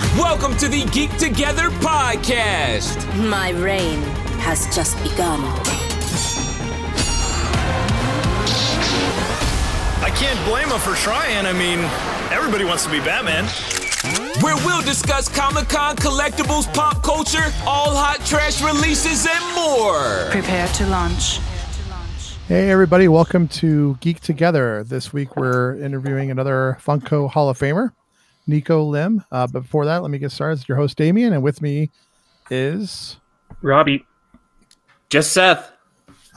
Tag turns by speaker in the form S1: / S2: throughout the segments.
S1: Welcome to the Geek Together podcast.
S2: My reign has just begun.
S3: I can't blame him for trying. I mean, everybody wants to be Batman.
S1: Where we'll discuss Comic Con collectibles, pop culture, all hot trash releases, and more.
S4: Prepare to launch.
S5: Hey, everybody, welcome to Geek Together. This week we're interviewing another Funko Hall of Famer, Nico Lim. Uh, but before that, let me get started. It's your host, Damien, and with me is.
S6: Robbie.
S7: Just Seth.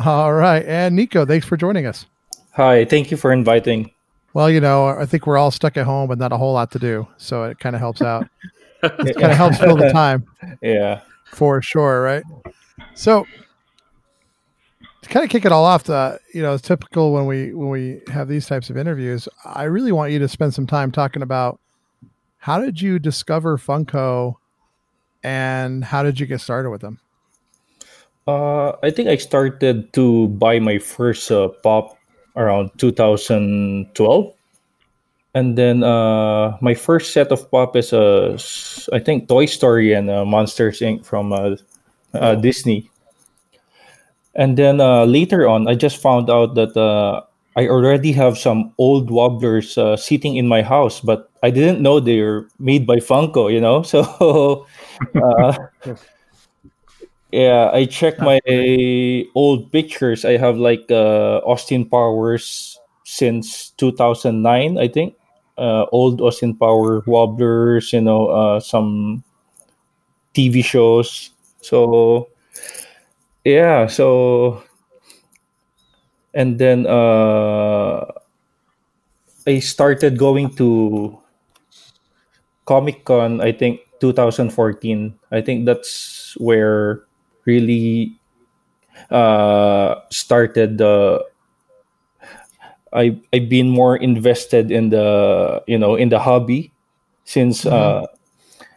S5: All right. And Nico, thanks for joining us.
S7: Hi, thank you for inviting.
S5: Well, you know, I think we're all stuck at home and not a whole lot to do. So it kind of helps out. it kind of helps fill the time.
S7: Yeah.
S5: For sure, right? So to kind of kick it all off, uh, you know, it's typical when we when we have these types of interviews. I really want you to spend some time talking about how did you discover Funko, and how did you get started with them?
S7: Uh, I think I started to buy my first uh, pop around 2012. And then uh, my first set of pop is uh, I think Toy Story and uh, Monsters Inc. from uh, uh, Disney. And then uh, later on, I just found out that uh, I already have some old wobblers uh, sitting in my house, but I didn't know they were made by Funko, you know? So, uh, yeah, I checked my old pictures. I have like uh, Austin Powers since 2009, I think. Uh, old Austin Power wobblers, you know, uh, some TV shows. So, yeah, so and then uh, I started going to Comic Con. I think 2014. I think that's where really uh, started the. I I've been more invested in the you know in the hobby since uh,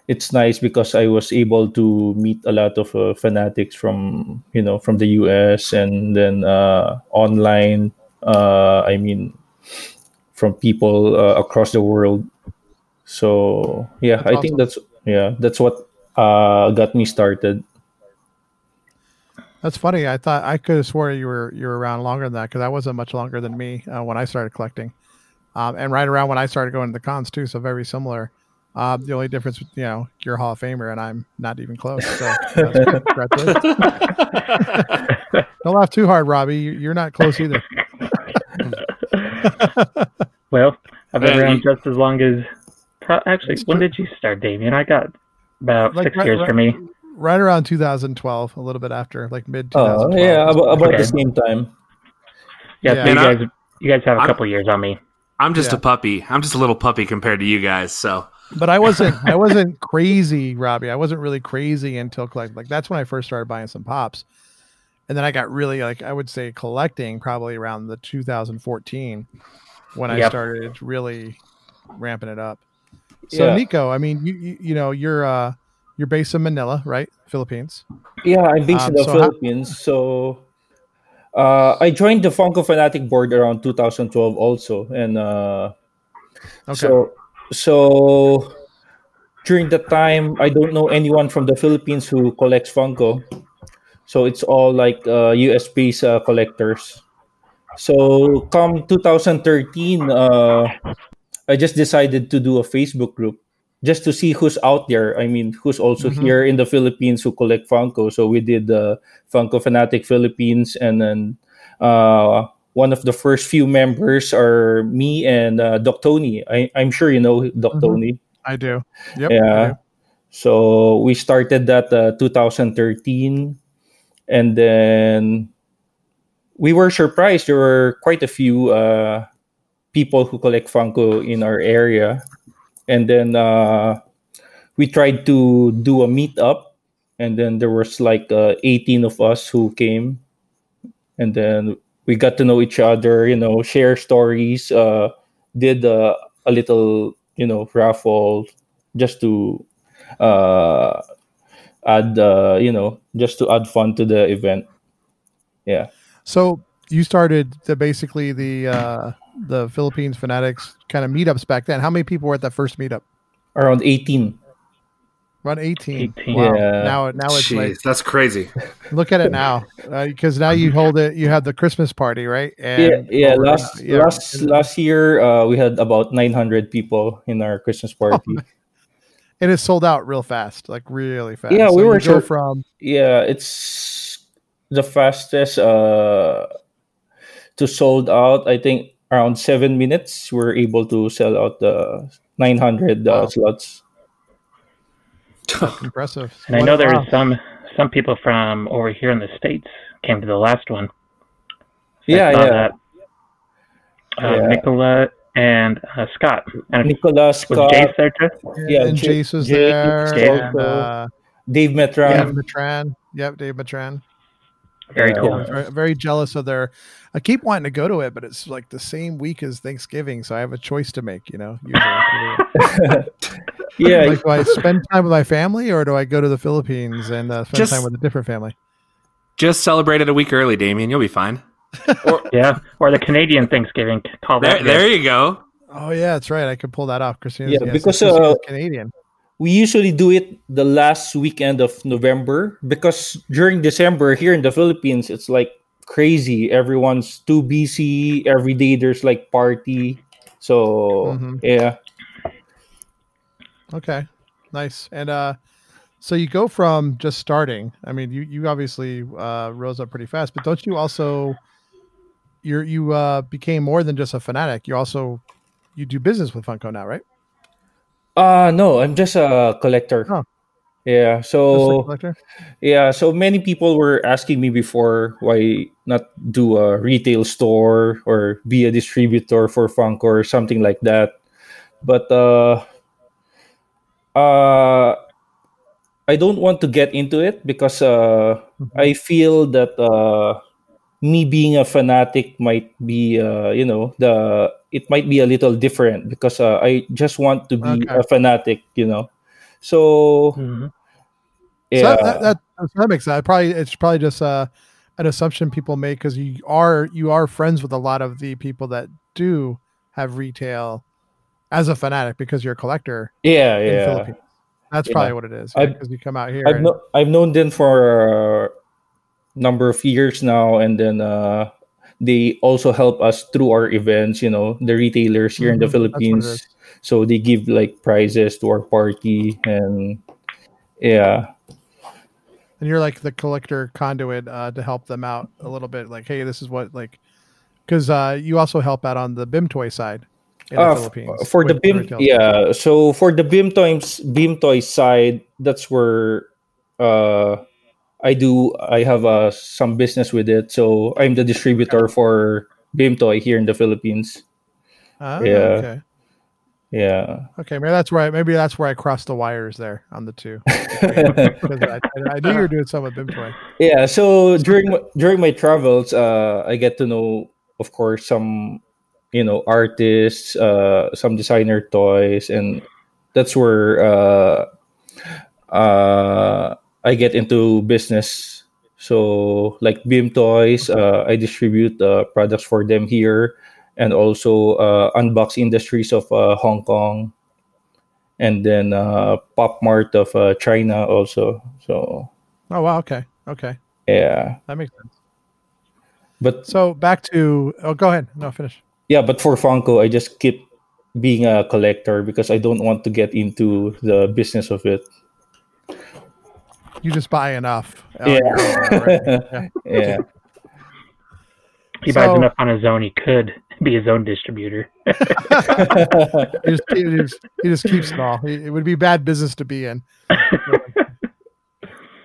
S7: it's nice because I was able to meet a lot of uh, fanatics from you know from the US and then uh, online. Uh, I mean, from people uh, across the world. So yeah,
S5: That's
S7: I think that's yeah that's what uh, got me started.
S5: That's funny. I thought I could have swore you were you were around longer than that because I wasn't much longer than me uh, when I started collecting, um, and right around when I started going to the cons too. So very similar. Uh, the only difference, you know, you're a Hall of Famer and I'm not even close. So that's Don't laugh too hard, Robbie. You- You're not close either.
S6: Well, I've been
S8: Yeah,
S6: around
S8: you-
S6: just as long as. Pro- actually,
S5: It's
S6: when
S5: true.
S6: did you start, Damien? I got about
S5: Like,
S6: six
S5: right-
S6: years
S5: right-
S6: for me.
S5: Right around 2012, a little bit after, like mid
S7: Oh
S5: 2012.
S7: yeah, about, about
S6: Okay.
S7: the same time.
S6: Yeah,
S5: Yeah.
S6: so you guys, you guys have a
S8: I'm-
S6: couple years on me.
S8: I'm just
S5: Yeah.
S8: a puppy. I'm just a little puppy compared to you guys. So
S5: but I wasn't I wasn't crazy, Robbie. I wasn't really crazy until collect like that's when I first started buying some pops. And then I got really like I would say collecting probably around the 2014 when I started really ramping it up. So
S7: Yeah.
S5: Nico, I mean you, you you know you're uh you're based in Manila, right? Philippines.
S7: Yeah, I'm based
S5: Um,
S7: in the
S5: so how-
S7: Philippines. so uh, I joined the Funko Fanatic board around 2012 also. And uh,
S5: Okay.
S7: so, so during that time, I don't know anyone from the Philippines who collects Funko. So it's all like uh, US based uh, collectors. So come 2013, uh, I just decided to do a Facebook group just to see who's out there. I mean, who's also
S5: Mhm.
S7: here in the Philippines who collect Funko. So we did the Funko Fanatic Philippines, and then uh, one of the first few members are me and uh, Doc Tony. I, I'm sure you know Doc
S5: Mhm.
S7: Tony.
S5: I do. Yep.
S7: Yeah.
S5: do.
S7: So we started that uh, 2013, and then we were surprised. There were quite a few uh, people who collect Funko in our area, and then uh, we tried to do a meetup, and then there was like uh, 18 of us who came, and then we got to know each other. You know, share stories. Uh, did uh, a little, you know, raffle just to uh, add, uh, you know, just to add fun to the event. Yeah.
S5: So you started the basically the uh the Philippines fanatics kind of meetups back then. How many people were at that first meetup?
S7: Around 18.
S5: Around 18.
S1: 18.
S5: Wow.
S7: Yeah.
S5: Now, now it's
S8: Jeez,
S5: like
S8: that's crazy.
S5: look at it now because now you hold it. You have the Christmas party, right?
S7: yeah,
S5: And
S7: yeah.
S5: over-
S7: Last
S5: yeah.
S7: last last year, uh, we had about 900 people in our Christmas party.
S5: it is sold out real fast, like really fast.
S7: Yeah, we
S5: you
S7: were
S5: go
S7: so-
S5: from
S7: yeah, it's the fastest uh, to sold out. I think around seven minutes, we're able to sell out the 900 uh,
S5: Wow.
S7: slots.
S5: impressive.
S1: And I know there
S5: Wow.
S1: some some people from over here in the states came to the last one. I
S7: Yeah,
S1: saw
S7: yeah.
S1: that. Uh,
S7: Yeah.
S1: Nicola and uh, Scott. And
S7: Nicholas
S1: was
S7: Scott,
S1: Jace there too?
S7: yeah,
S5: and
S7: J-
S5: Jace was
S7: Jace,
S5: there.
S1: Yeah.
S5: and, uh,
S7: Dave Metran.
S5: Dave Matran. Yep, Dave Matran.
S1: Very
S7: Yeah.
S1: cool.
S5: I'm very, very jealous of their. I keep wanting to go to it, but it's like the same week as Thanksgiving, so I have a choice to make. You know,
S7: yeah,
S5: like, do I spend time with my family, or do I go to the Philippines and uh, spend
S8: Just-
S5: time with a different family?
S8: Just celebrate it a week early, Damien. You'll be fine.
S1: Yeah. Or the Canadian Thanksgiving. Call
S8: There,
S1: that.
S8: there you go.
S5: Oh yeah, that's right. I could pull that off. Christina's
S7: Yeah,
S5: yes,
S7: because,
S5: Christina's
S7: uh,
S5: Canadian.
S7: We usually do it the last weekend of November because during December here in the Philippines, it's like crazy. Everyone's too busy. Every day there's like party. So
S5: Mhm.
S7: yeah,
S5: Okay, nice. And uh, so you go from just starting. I mean, you you obviously uh, rose up pretty fast, but don't you also you're you uh, became more than just a fanatic. You also you do business with Funko now, right?
S7: Uh no, I'm just a collector.
S5: Oh.
S7: Yeah, so
S5: collector?
S7: yeah, so many people were asking me before why not do a retail store or be a distributor for Funko or something like that. But uh uh I don't want to get into it because uh I feel that uh me being a fanatic might be uh you know the it might be a little different because uh, I just want to be
S5: Okay.
S7: a fanatic, you know. So
S1: Mhm.
S7: yeah.
S5: So that, that, that, that makes sense. Probably it's probably just uh, an assumption people make because you are you are friends with a lot of the people that do have retail as a fanatic because you're a collector
S7: yeah, yeah.
S5: That's
S7: Yeah.
S5: probably what it is.
S7: I've-
S5: Because you come out here.
S7: I've
S5: and-
S7: no, I've known them for number of years now, and then uh, they also help us through our events. You know, the retailers here in the
S5: Mhm, it
S7: Philippines, so they give like prizes to our party, and yeah,
S5: and you're like the collector conduit uh, to help them out a little bit. Like, hey, this is what like because uh, you also help out on the Bimtoy side in the
S7: Uh,
S5: Philippines
S7: for the BIM, yeah. So for the Bimtoys, BIM toy side, that's where uh, I do. I have uh, some business with it, so I'm the distributor for Bimtoy here in the Philippines.
S5: Ah,
S7: yeah.
S5: Okay.
S7: Yeah.
S5: Okay. Maybe that's where I, maybe that's where I crossed the wires there on the two. I, I knew you were doing some with Bimtoy.
S7: yeah so during my, during my travels uh i get to know of course some you know artists uh some designer toys and that's where uh uh i get into business so like Bimtoys uh, i distribute uh, products for them here and also uh, unbox industries of uh, hong kong and then uh, pop mart of uh, china also so
S5: Oh wow. Okay. Okay.
S7: yeah
S5: That makes sense.
S7: but
S5: So back to oh, go ahead. No, finish.
S7: yeah but for funko i just keep being a collector because i don't want to get into the business of it
S5: You just buy enough.
S7: Yeah.
S5: own, right? Yeah.
S7: yeah
S1: He buys enough on his own. He could be his own distributor.
S5: He just, he just, he just keeps it all. It would be bad business to be in.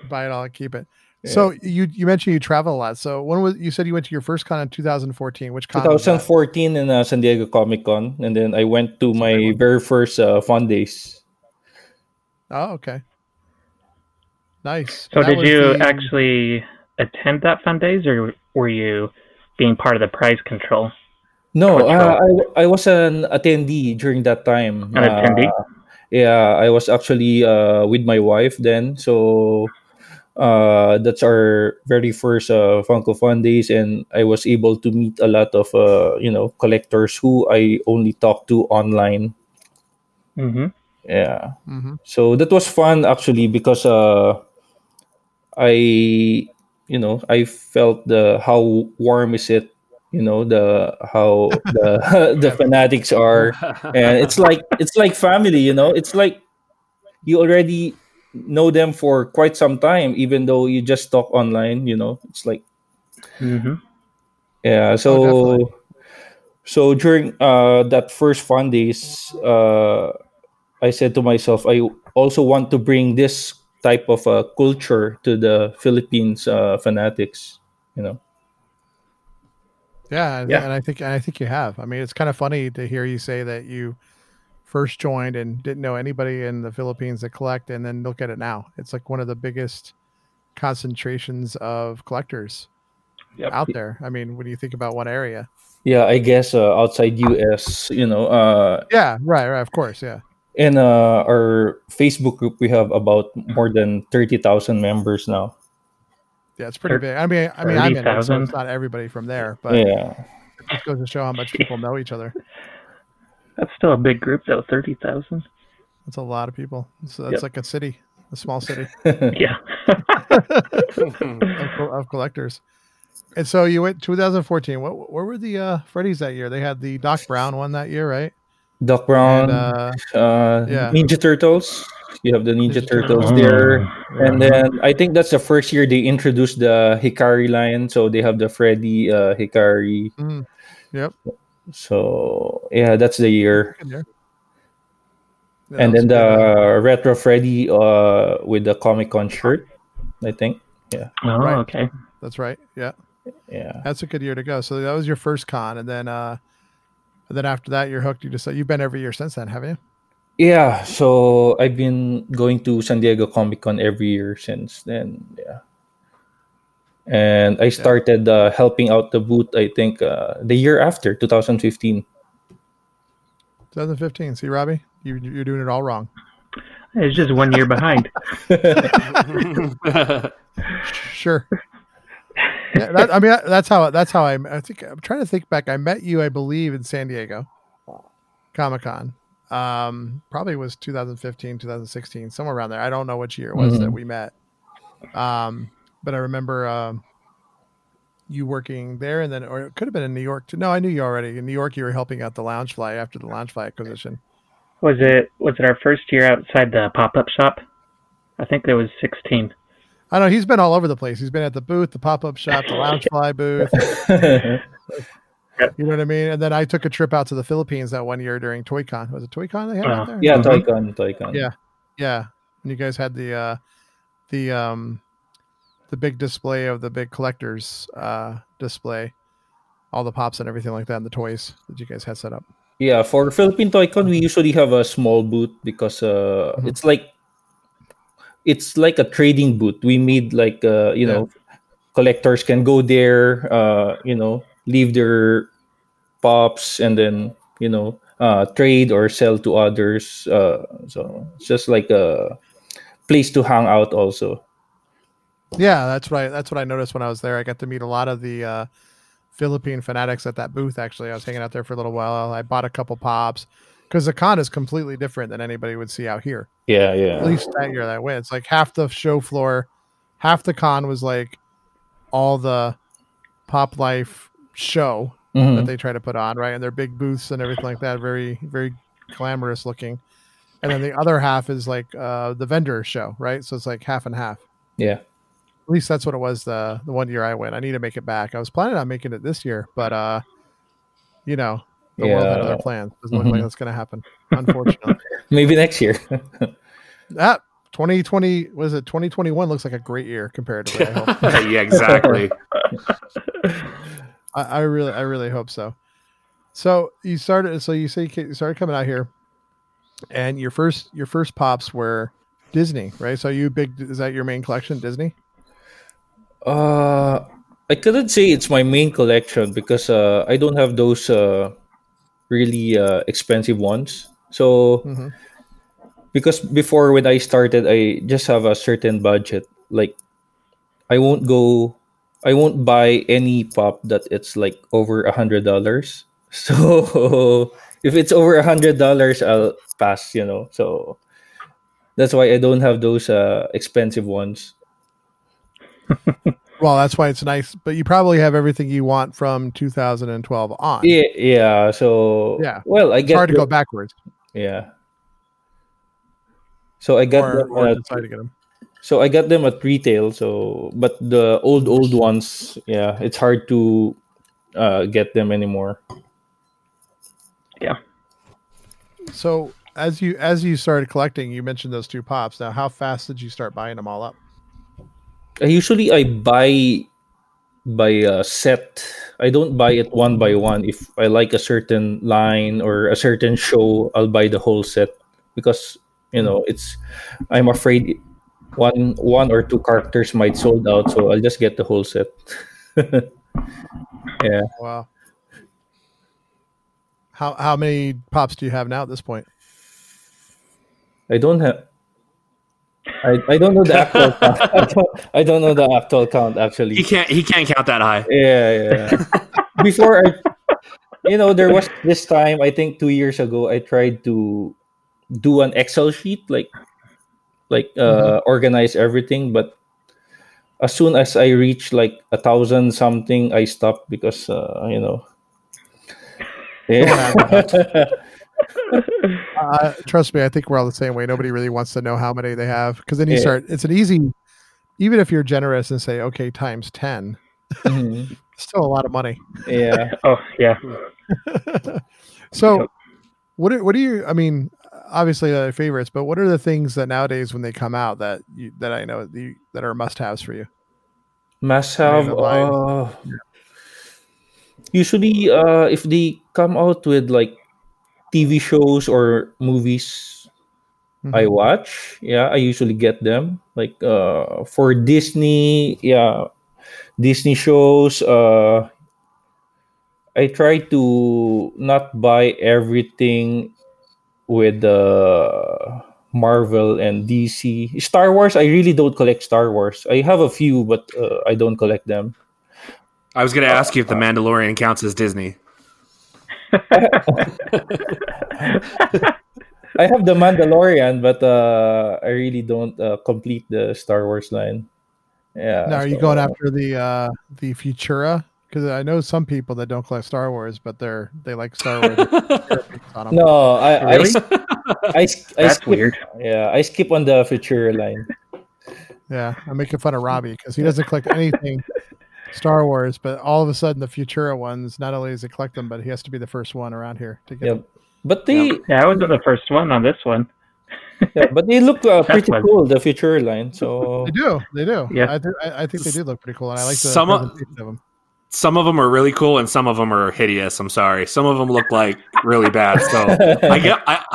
S5: Buy it all and keep it. So you you mentioned you travel a lot. So when was you said you went to your first con in 2014? Which con?
S7: 2014 in uh, san diego comic con and then i went to my very first uh, fun days
S5: Oh, okay. Nice.
S1: So
S5: That
S1: did you
S5: the-
S1: actually attend that fun days, or were you being part of the prize patrol?
S7: no
S1: Control.
S7: uh, I, I was an attendee during that time
S1: An attendee?
S7: Uh, yeah i was actually uh, with my wife then so uh, that's our very first uh, Funko Fun days, and I was able to meet a lot of uh, you know collectors who I only talk to online.
S1: Mm-hmm.
S7: Yeah.
S5: Mhm.
S7: So that was fun actually because uh, I, you know, I felt the how warm is it, you know, the how the the fanatics are, and it's like it's like family, you know. It's like you already know them for quite some time, even though you just talk online. You know, it's like
S6: hmm
S7: yeah. So
S5: definitely.
S7: so during uh that first fun days, uh, I said to myself, I also want to bring this type of uh, culture to the Philippines uh, fanatics. You know.
S5: Yeah, and,
S7: Yeah.
S5: and I think and I think you have. I mean, it's kind of funny to hear you say that you first joined and didn't know anybody in the Philippines that collect, and then look at it now. It's like one of the biggest concentrations of collectors
S6: Yep.
S5: out there. I mean, when you think about one area.
S7: Yeah, I guess uh, outside US, you know, uh,
S5: Yeah, right, right. Of course, yeah.
S7: In uh, our Facebook group, we have about more than thirty thousand members now.
S5: Yeah, it's pretty
S6: Thir-
S5: big. I mean, I mean, I'm in it, so it's not everybody from there, but
S7: yeah,
S5: it just goes to show how much people know each other.
S6: That's still a big group, though. Thirty thousand.
S5: That's a lot of people. So that's
S6: Yep.
S5: like a city, a small city
S6: Yeah.
S5: of, of collectors. And so you went 2014. What what were the uh Freddy's that year? They had the Doc Brown one that year, right?
S7: Doc Brown,
S5: And uh
S7: uh,
S5: yeah.
S7: Ninja Turtles. You have the Ninja,
S5: Ninja
S7: Turtles
S5: Turtles.
S7: there, and then I think that's the first year they introduced the Hikari line. So they have the Freddy uh, Hikari.
S5: mm, yep.
S7: So yeah, that's the year.
S5: Yeah,
S7: and then
S5: a good
S7: the retro Freddy uh, with the Comic Con shirt, I think. Yeah.
S6: Oh,
S5: Right.
S6: okay.
S5: that's right. Yeah.
S7: Yeah.
S5: That's a good year to go. So that was your first con and then uh and then after that you're hooked. You just you've been every year since then, haven't you?
S7: Yeah, so I've been going to San Diego Comic Con every year since then. Yeah, and I started uh, helping out the booth. I think uh, the year after, 2015.
S5: 2015. See, Robbie, you you're doing it all wrong.
S6: It's just one year behind.
S5: Sure. Yeah, that, I mean, that's how that's how I. I think I'm trying to think back. I met you, I believe, in San Diego, Comic Con. Um, probably was 2015, 2016, somewhere around there. I don't know which year it was that
S7: Mhm.
S5: we met. Um, but I remember um, you working there, and then or it could have been in New York too. No, I knew you already. In New York, you were helping out the Loungefly after the Loungefly acquisition.
S6: Was it was it our first year outside the pop up shop? I think there was sixteen.
S5: I know he's been all over the place. He's been at the booth, the pop up shop, the lounge Loungefly booth. You know what I mean? And then I took a trip out to the Philippines that one year during ToyCon. Was it ToyCon they had
S6: Uh,
S5: out there?
S7: yeah,
S6: Mhm.
S7: Toycon, Toycon.
S5: Yeah. Yeah. And you guys had the uh the um the big display of the big collectors uh display. All the pops and everything like that and the toys that you guys had set up.
S7: Yeah, for Philippine Toycon, we usually have a small booth because uh,
S5: Mhm.
S7: it's like it's like a trading booth. We made like uh, you
S5: Yeah.
S7: know collectors can go there, uh, you know, leave their pops and then you know uh, trade or sell to others. Uh, so it's just like a place to hang out. Also,
S5: Yeah, that's I that's what I noticed when I was there. I got to meet a lot of the uh Philippine fanatics at that booth actually. I was hanging out there for a little while. I bought a couple pops because the con is completely different than anybody would see out here.
S7: yeah, yeah.
S5: at least that year that went. It's like half the show floor, half the con was like all the pop life show
S7: Mhm.
S5: that they try to put on, right? And their big booths and everything like that, very, very glamorous looking. And then the other half is like uh the vendor show, right? So it's like half and half.
S7: yeah.
S5: At least that's what it was the the one year I went. I need to make it back. I was planning on making it this year, but uh you know, the world had
S7: Yeah.
S5: other plans. Doesn't look like
S7: Mhm.
S5: that's gonna happen, unfortunately.
S7: Maybe next year.
S5: that 2020 was it 2021 looks like a great year comparatively. I hope.
S8: yeah, exactly.
S5: I, I really, I really hope so. So you started. So you say you you started coming out here, and your first your first pops were Disney, right? So you big is that your main collection, Disney?
S7: Uh, I couldn't say it's my main collection because uh, I don't have those uh, really uh, expensive ones. So
S5: hmm
S7: because before when I started, I just have a certain budget. Like I won't go, I won't buy any pop that it's like over a hundred dollars. So if it's over a hundred dollars, I'll pass. You know, so that's why I don't have those uh, expensive ones.
S5: Well, that's why it's nice. But you probably have everything you want from 2012 on.
S7: Yeah, yeah. So
S5: Yeah.
S7: well, I
S5: it's
S7: get
S5: hard to go backwards.
S7: Yeah. So I got
S5: Or,
S7: them
S5: or
S7: at,
S5: to get them.
S7: so I got them at retail. So but the old old ones, yeah, it's hard to uh, get them anymore. Yeah.
S5: So as you as you started collecting, you mentioned those two pops. Now, how fast did you start buying them all up?
S7: Usually I buy by a set. I don't buy it one by one. If I like a certain line or a certain show, I'll buy the whole set because you know it's. I'm afraid one one or two characters might sold out, so I'll just get the whole set. yeah,
S5: Wow. How how many pops do you have now at this point?
S7: I don't have. I, I don't know the actual count. I don't, I don't know the actual count actually.
S8: He can't. He can't count that high.
S7: Yeah, yeah. Before I, you know, there was this time I think two years ago I tried to do an Excel sheet like, like uh, organize everything, but as soon as I reached like a thousand something, I stopped because uh, you know. Yeah.
S5: Uh, trust me, I think we're all the same way. Nobody really wants to know how many they have because then you
S7: Yeah.
S5: start. It's an easy, even if you're generous and say, okay, times ten,
S7: Mhm.
S5: still a lot of money.
S7: Yeah.
S6: Oh yeah.
S5: So,
S6: Yep.
S5: what are, what do you? I mean, obviously they're favorites, but what are the things that nowadays when they come out that you, that I know that, you, that are must haves for you?
S7: Must have. Uh, usually, uh, if they come out with like TV shows or movies, I
S5: Mhm.
S7: watch. Yeah, I usually get them. Like uh, for Disney, yeah, Disney shows. Uh, I try to not buy everything with uh, Marvel and DC. Star Wars, I really don't collect Star Wars. I have a few, but uh, I don't collect them.
S8: I was going to ask you if the Mandalorian counts as Disney.
S7: I have the Mandalorian, but uh, I really don't uh, complete the Star Wars line. Yeah.
S5: Now, are you
S7: so-
S5: going after the uh, the Futura? Because I know some people that don't collect Star Wars, but they're they like Star Wars.
S7: No, I I,
S6: Really?
S7: I, sk- I
S6: That's
S7: skip,
S6: weird.
S7: Yeah, I skip on the Futura line.
S5: Yeah, I'm making fun of Robbie because he doesn't collect anything Star Wars, but all of a sudden the Futura ones, not only does he collect them, but he has to be the first one around here to get
S7: Yep.
S5: them.
S7: But they
S6: Yeah, I wasn't the first one on this one.
S7: yeah, but they look uh, pretty
S6: one.
S7: cool, the Futura line. So
S5: They do, they do.
S6: Yeah.
S5: I, th- I, I think they do look pretty cool, and I like the
S8: Some of-
S5: them.
S8: Some of them are really cool, and some of them are hideous. I'm sorry. Some of them look like really bad. So I get. I,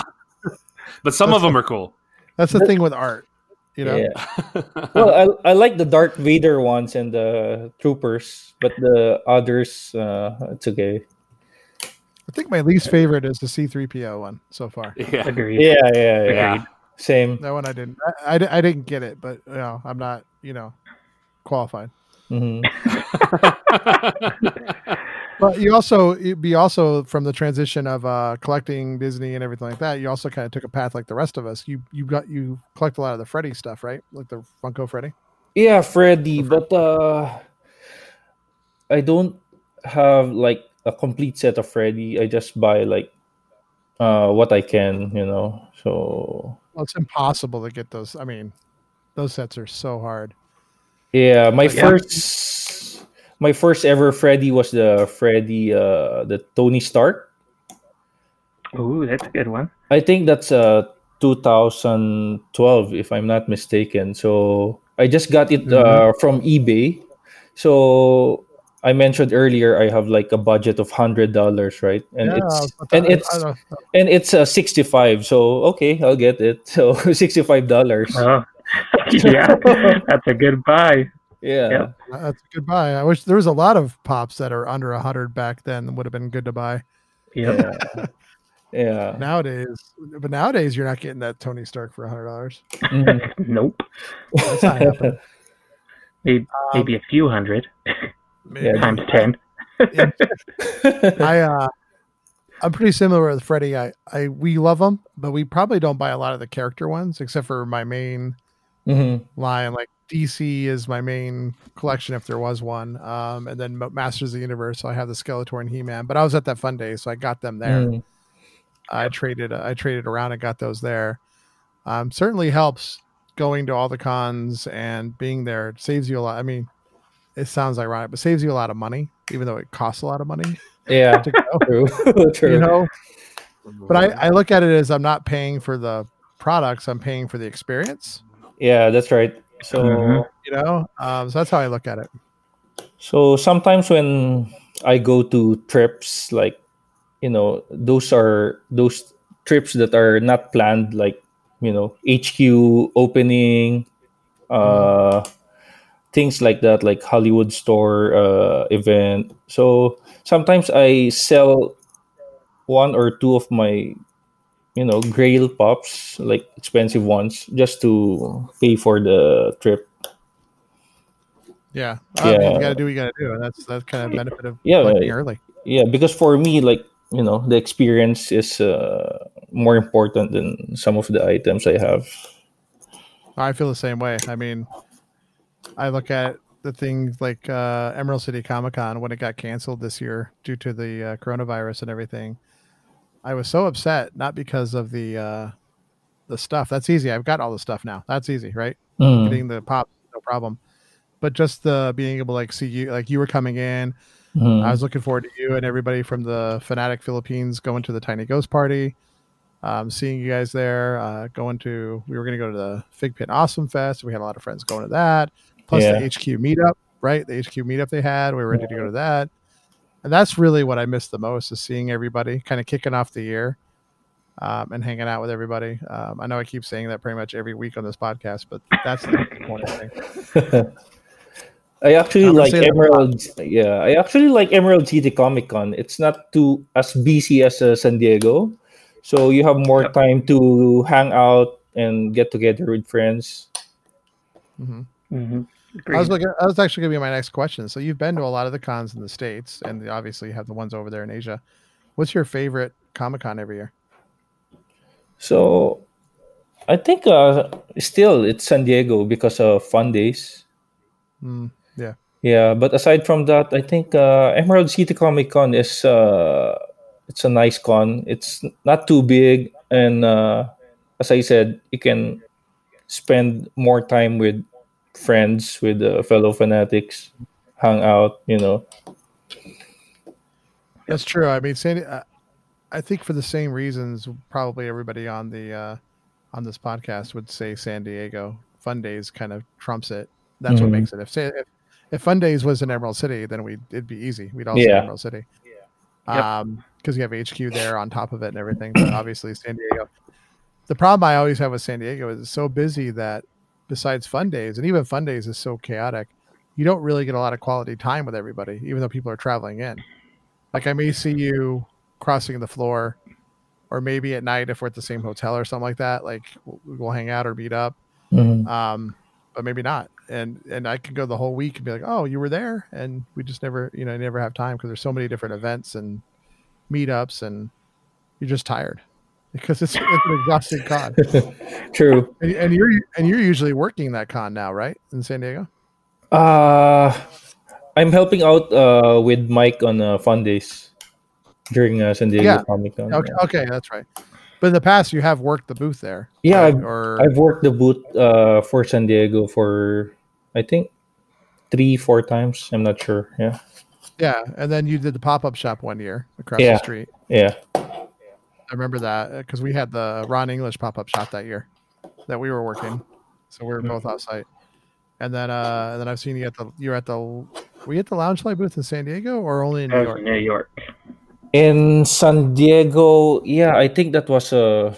S8: but some of them are cool.
S5: That's the thing with art, you know.
S7: yeah. Well, I, I like the Darth Vader ones and the troopers, but the others, uh, it's okay.
S5: I think my least favorite is the C3PO one so far.
S8: Yeah.
S6: Agreed.
S7: Yeah, yeah, yeah.
S8: Yeah.
S7: Same.
S5: That one I didn't. I, I, I didn't get it, but you know, I'm not you know qualified.
S7: hmm
S5: But you also be also from the transition of uh, collecting Disney and everything like that. You also kind of took a path like the rest of us. You you got you collect a lot of the Freddy stuff, right? Like the Funko Freddy.
S7: Yeah, Freddy, but uh, I don't have like a complete set of Freddy. I just buy like uh what I can, you know. So
S5: Well, it's impossible to get those. I mean, those sets are so hard.
S7: yeah, my
S6: Yeah.
S7: first my first ever Freddy was the Freddy uh the Tony Stark.
S6: Ooh, that's a good one.
S7: I think that's uh 2012 if I'm not mistaken. So I just got it uh, from eBay. So I mentioned earlier I have like a budget of hundred dollars, right? And
S5: Yeah,
S7: it's and
S5: I-
S7: it's
S5: I
S7: and it's uh, 65. So okay, I'll get it. So 65 dollars.
S6: Oh, yeah, that's a good buy.
S7: Yeah.
S6: Yep.
S5: that's a good buy. I wish there was a lot of pops that are under a hundred back then. Would have been good to buy.
S6: Yep.
S7: Yeah. Yeah.
S5: Nowadays, but nowadays you're not getting that Tony Stark for a hundred dollars.
S7: Mhm.
S6: Nope.
S5: That's not happening.
S6: Maybe, maybe a few hundred
S7: Yeah.
S6: times ten.
S5: I uh I'm pretty similar with Freddy. I, I we love them, but we probably don't buy a lot of the character ones, except for my main
S7: hmm
S5: line. Like DC is my main collection if there was one, um, and then Masters of the Universe. So I have the Skeletor and He Man. But I was at that fun day, so I got them there.
S7: Mm.
S5: I traded I traded around and got those there. Um, certainly helps going to all the cons and being there. It saves you a lot. I mean, it sounds ironic, but saves you a lot of money, even though it costs a lot of money
S7: Yeah,
S5: to go.
S7: true, true.
S5: you know. But I, I look at it as I'm not paying for the products; I'm paying for the experience.
S7: yeah, that's right. So.
S6: Mhm.
S5: You know, um, so that's how I look at it.
S7: So sometimes when I go to trips, like you know, those are those trips that are not planned, like you know, HQ opening, uh, things like that, like Hollywood store uh, event. So sometimes I sell one or two of my you know grail pops like expensive ones just to pay for the trip
S5: Yeah, I mean,
S7: Yeah.
S5: you got to do what you got to do, and that's that's kind of benefit of
S7: Yeah, yeah.
S5: early.
S7: yeah because for me like you know the experience is uh, more important than some of the items i have
S5: I feel the same way. I mean, I look at the things like uh, Emerald City Comic Con when it got canceled this year due to the uh, coronavirus and everything. I was so upset, not because of the uh, the stuff. That's easy. I've got all the stuff now. That's easy, right?
S7: Mm.
S5: Getting the pop, no problem. But just the being able to like see you, like you were coming in.
S7: Mhm.
S5: I was looking forward to you and everybody from the Fanatic Philippines going to the Tiny Ghost Party. Um, seeing you guys there, uh, going to we were going to go to the Fig Pit Awesome Fest. We had a lot of friends going to that. Plus
S7: Yeah.
S5: the HQ meetup, right? The HQ meetup they had. We were ready to go to that, and that's really what I missed the most is seeing everybody kind of kicking off the year um, and hanging out with everybody. Um, I know I keep saying that pretty much every week on this podcast, but that's the important thing.
S7: I actually
S5: I'm
S7: like Emerald. Yeah, I actually like Emerald City Comic Con. It's not too as busy as uh, San Diego, so you have more
S6: Yep.
S7: time to hang out and get together with friends.
S5: hmm
S6: Mm-hmm.
S5: I was looking. That was actually going to be my next question. So you've been to a lot of the cons in the states, and the- obviously you have the ones over there in Asia. What's your favorite Comic Con every year?
S7: So, I think uh, still it's San Diego because of fun days.
S5: Mm, yeah,
S7: Yeah, but aside from that, I think uh, Emerald City Comic Con is uh, it's a nice con. It's not too big, and uh, as I said, you can spend more time with friends, with uh, fellow fanatics, hang out. You know.
S5: that's true. I mean, Sandy, uh, I think for the same reasons, probably everybody on the uh, on this podcast would say San Diego Fun Days kind of trumps it. That's what
S7: Mhm.
S5: makes it. If if, if Fun Days was in Emerald City, then we it'd be easy. We'd all say
S7: Yeah.
S5: Emerald City.
S6: Yep.
S5: Um, because you have HQ there on top of it and everything. But obviously, San Diego. The problem I always have with San Diego is it's so busy that besides Fun Days and even Fun Days is so chaotic, you don't really get a lot of quality time with everybody, even though people are traveling in. Like I may see you crossing the floor, or maybe at night if we're at the same hotel or something like that. Like we'll, hang out or meet up,
S7: Mhm.
S5: um, but maybe not. And and I could go the whole week and be like, oh, you were there, and we just never, you know, never have time because there's so many different events and meetups, and you're just tired because it's, it's an exhausting con.
S7: True.
S5: And, and you're and you're usually working that con now, right, in San Diego?
S7: Uh, I'm helping out uh, with Mike on uh, fun days during uh, San Diego
S5: Yeah.
S7: Comic Con.
S5: Okay, okay, that's right. But in the past, you have worked the booth there.
S7: Yeah,
S5: right?
S7: I've-
S5: or
S7: I've worked the booth uh, for San Diego for I think three, four times. I'm not sure. Yeah,
S5: yeah, and then you did the pop up shop one year across
S7: Yeah.
S5: the street.
S7: yeah,
S5: I remember that because we had the Ron English pop up shop that year that we were working, so we were
S7: Mm-hmm.
S5: both off site. And then, uh, and then I've seen you at the you're at the were you at the Loungefly booth in San Diego or only in New York?
S6: in New York.
S7: In San Diego, yeah, I think that was uh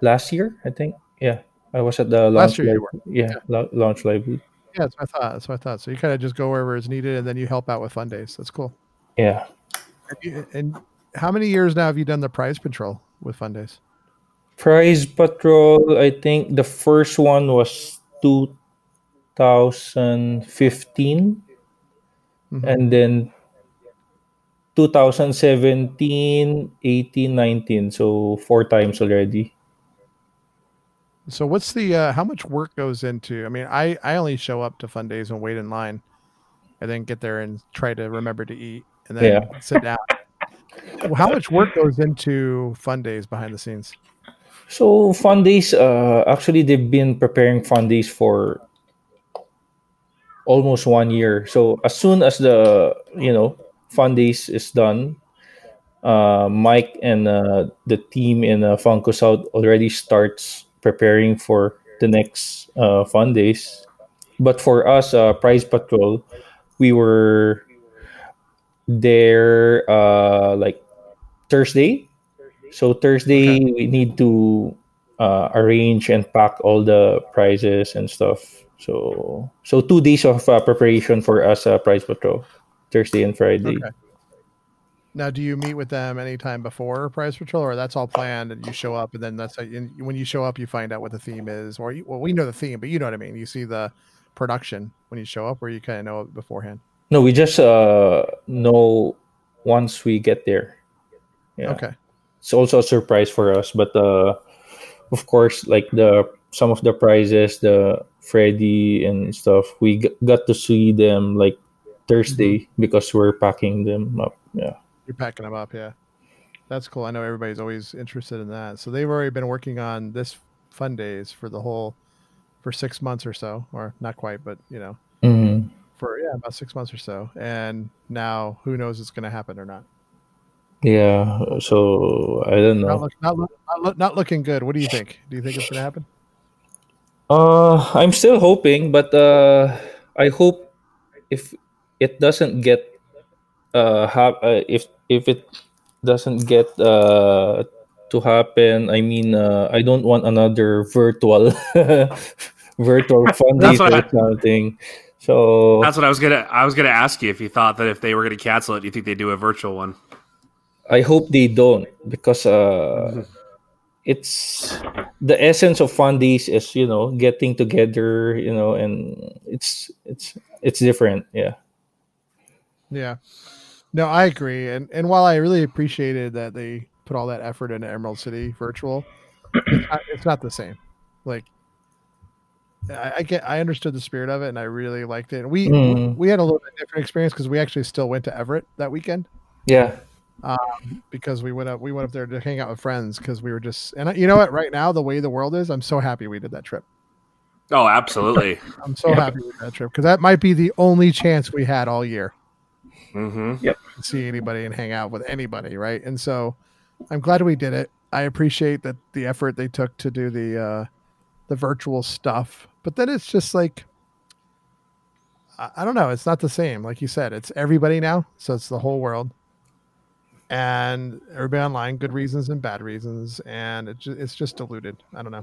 S7: last year. I think, yeah, I was at the
S5: Last
S7: launch.
S5: year you
S7: live, yeah, la- Loungefly booth.
S5: Yeah, that's what I thought. That's what I thought. So you kind of just go wherever it's needed, and then you help out with fun days. That's cool.
S7: Yeah,
S5: And, you, and how many years now have you done the prize patrol with fun days?
S7: Prize Patrol. I think the first one was 2015,
S5: Mhm.
S7: and then 2017, 18, 19. So four times already.
S5: So what's the uh, how much work goes into? I mean, I I only show up to fun days and wait in line, and then get there and try to remember to eat, and then
S7: Yeah.
S5: sit down. How much work goes into fun days behind the scenes?
S7: So fun days, uh, actually they've been preparing fun days for almost one year. So as soon as the you know fun days is done, uh, Mike and uh, the team in uh, Funko South already starts preparing for the next uh, fun days. But for us, uh, Prize Patrol, we were there uh, like Thursday. So Thursday we need to uh, arrange and pack all the prizes and stuff. So so two days of uh, preparation for us uh, prize patrol, Thursday and Friday.
S5: Okay. Now, do you meet with them anytime before Prize Patrol, or that's all planned and you show up, and then that's how you, when you show up, you find out what the theme is, or you, well, we know the theme, but you know what I mean. You see the production when you show up, or you kind of know it beforehand.
S7: No, we just uh, know once we get there. Yeah.
S5: Okay.
S7: It's also a surprise for us, but uh, of course, like the some of the prizes, the Freddy and stuff, we g- got to see them like Thursday because we're packing them up. Yeah.
S5: You're packing them up, yeah. That's cool. I know everybody's always interested in that. So they've already been working on this fun days for the whole for six months or so, or not quite, but you know,
S7: Mhm.
S5: For yeah, about six months or so. And now who knows it's going to happen or not?
S7: Yeah. So I don't
S5: Not,
S7: know.
S5: look, not, look, not, look, not looking good. What do you think? Do you think it's going to happen?
S7: Uh, I'm still hoping, but uh, I hope if it doesn't get uh, hap- uh if if it doesn't get uh to happen, I mean, uh, I don't want another virtual virtual fund
S8: That's what
S7: or something. So
S8: That's what I was gonna. I was gonna ask you if you thought that if they were gonna cancel it, do you think they'd do a virtual one?
S7: I hope they don't because uh, it's the essence of fun days is you know getting together, you know, and it's it's it's different. Yeah.
S5: Yeah. No, I agree. And and while I really appreciated that they put all that effort into Emerald City virtual, it's not, it's not the same. Like I, I get I understood the spirit of it and I really liked it. And we
S7: Mm.
S5: we had a little bit different experience because we actually still went to Everett that weekend
S7: Yeah.
S5: because we went up we went up there to hang out with friends because we were just and I- you know what right now the way the world is I'm so happy we did that trip.
S8: Oh, absolutely.
S5: I'm so happy with that trip because that might be the only chance we had all year.
S8: Mm-hmm.
S5: to see anybody and hang out with anybody, right? And so I'm glad we did it. I appreciate that the effort they took to do the uh the virtual stuff. But then it's just like I, I don't know, it's not the same. Like you said, it's everybody now, so it's the whole world. And everybody online, good reasons and bad reasons, and it ju- it's just diluted. I don't know.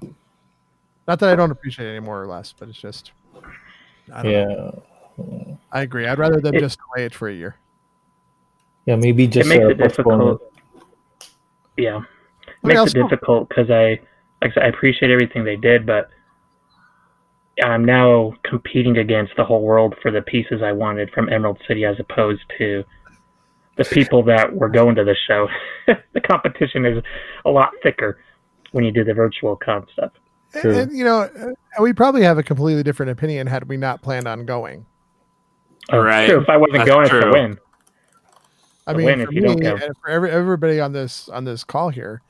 S5: Not that I don't appreciate it any more or less, but it's just I don't know.
S7: Yeah.
S5: I agree. I'd rather them
S6: It-
S5: just delay it for a year.
S7: Yeah. Maybe
S6: It
S7: just
S6: makes
S7: uh,
S6: it
S7: postpone
S6: difficult. Yeah, it
S5: I
S6: makes it difficult because I, like I said, I appreciate everything they did, but I'm now competing against the whole world for the pieces I wanted from Emerald City, as opposed to the people that were going to the show. the competition is a lot thicker when you do the virtual con stuff.
S5: And,
S7: True.
S5: and, you know, we probably have a completely different opinion had we not planned on going.
S6: Oh,
S8: Right.
S6: True. If I wasn't
S8: That's
S6: going, it's
S8: true.
S6: a win.
S5: I mean,
S6: win
S5: for
S6: if you don't
S5: me and for every, everybody on this on this call here,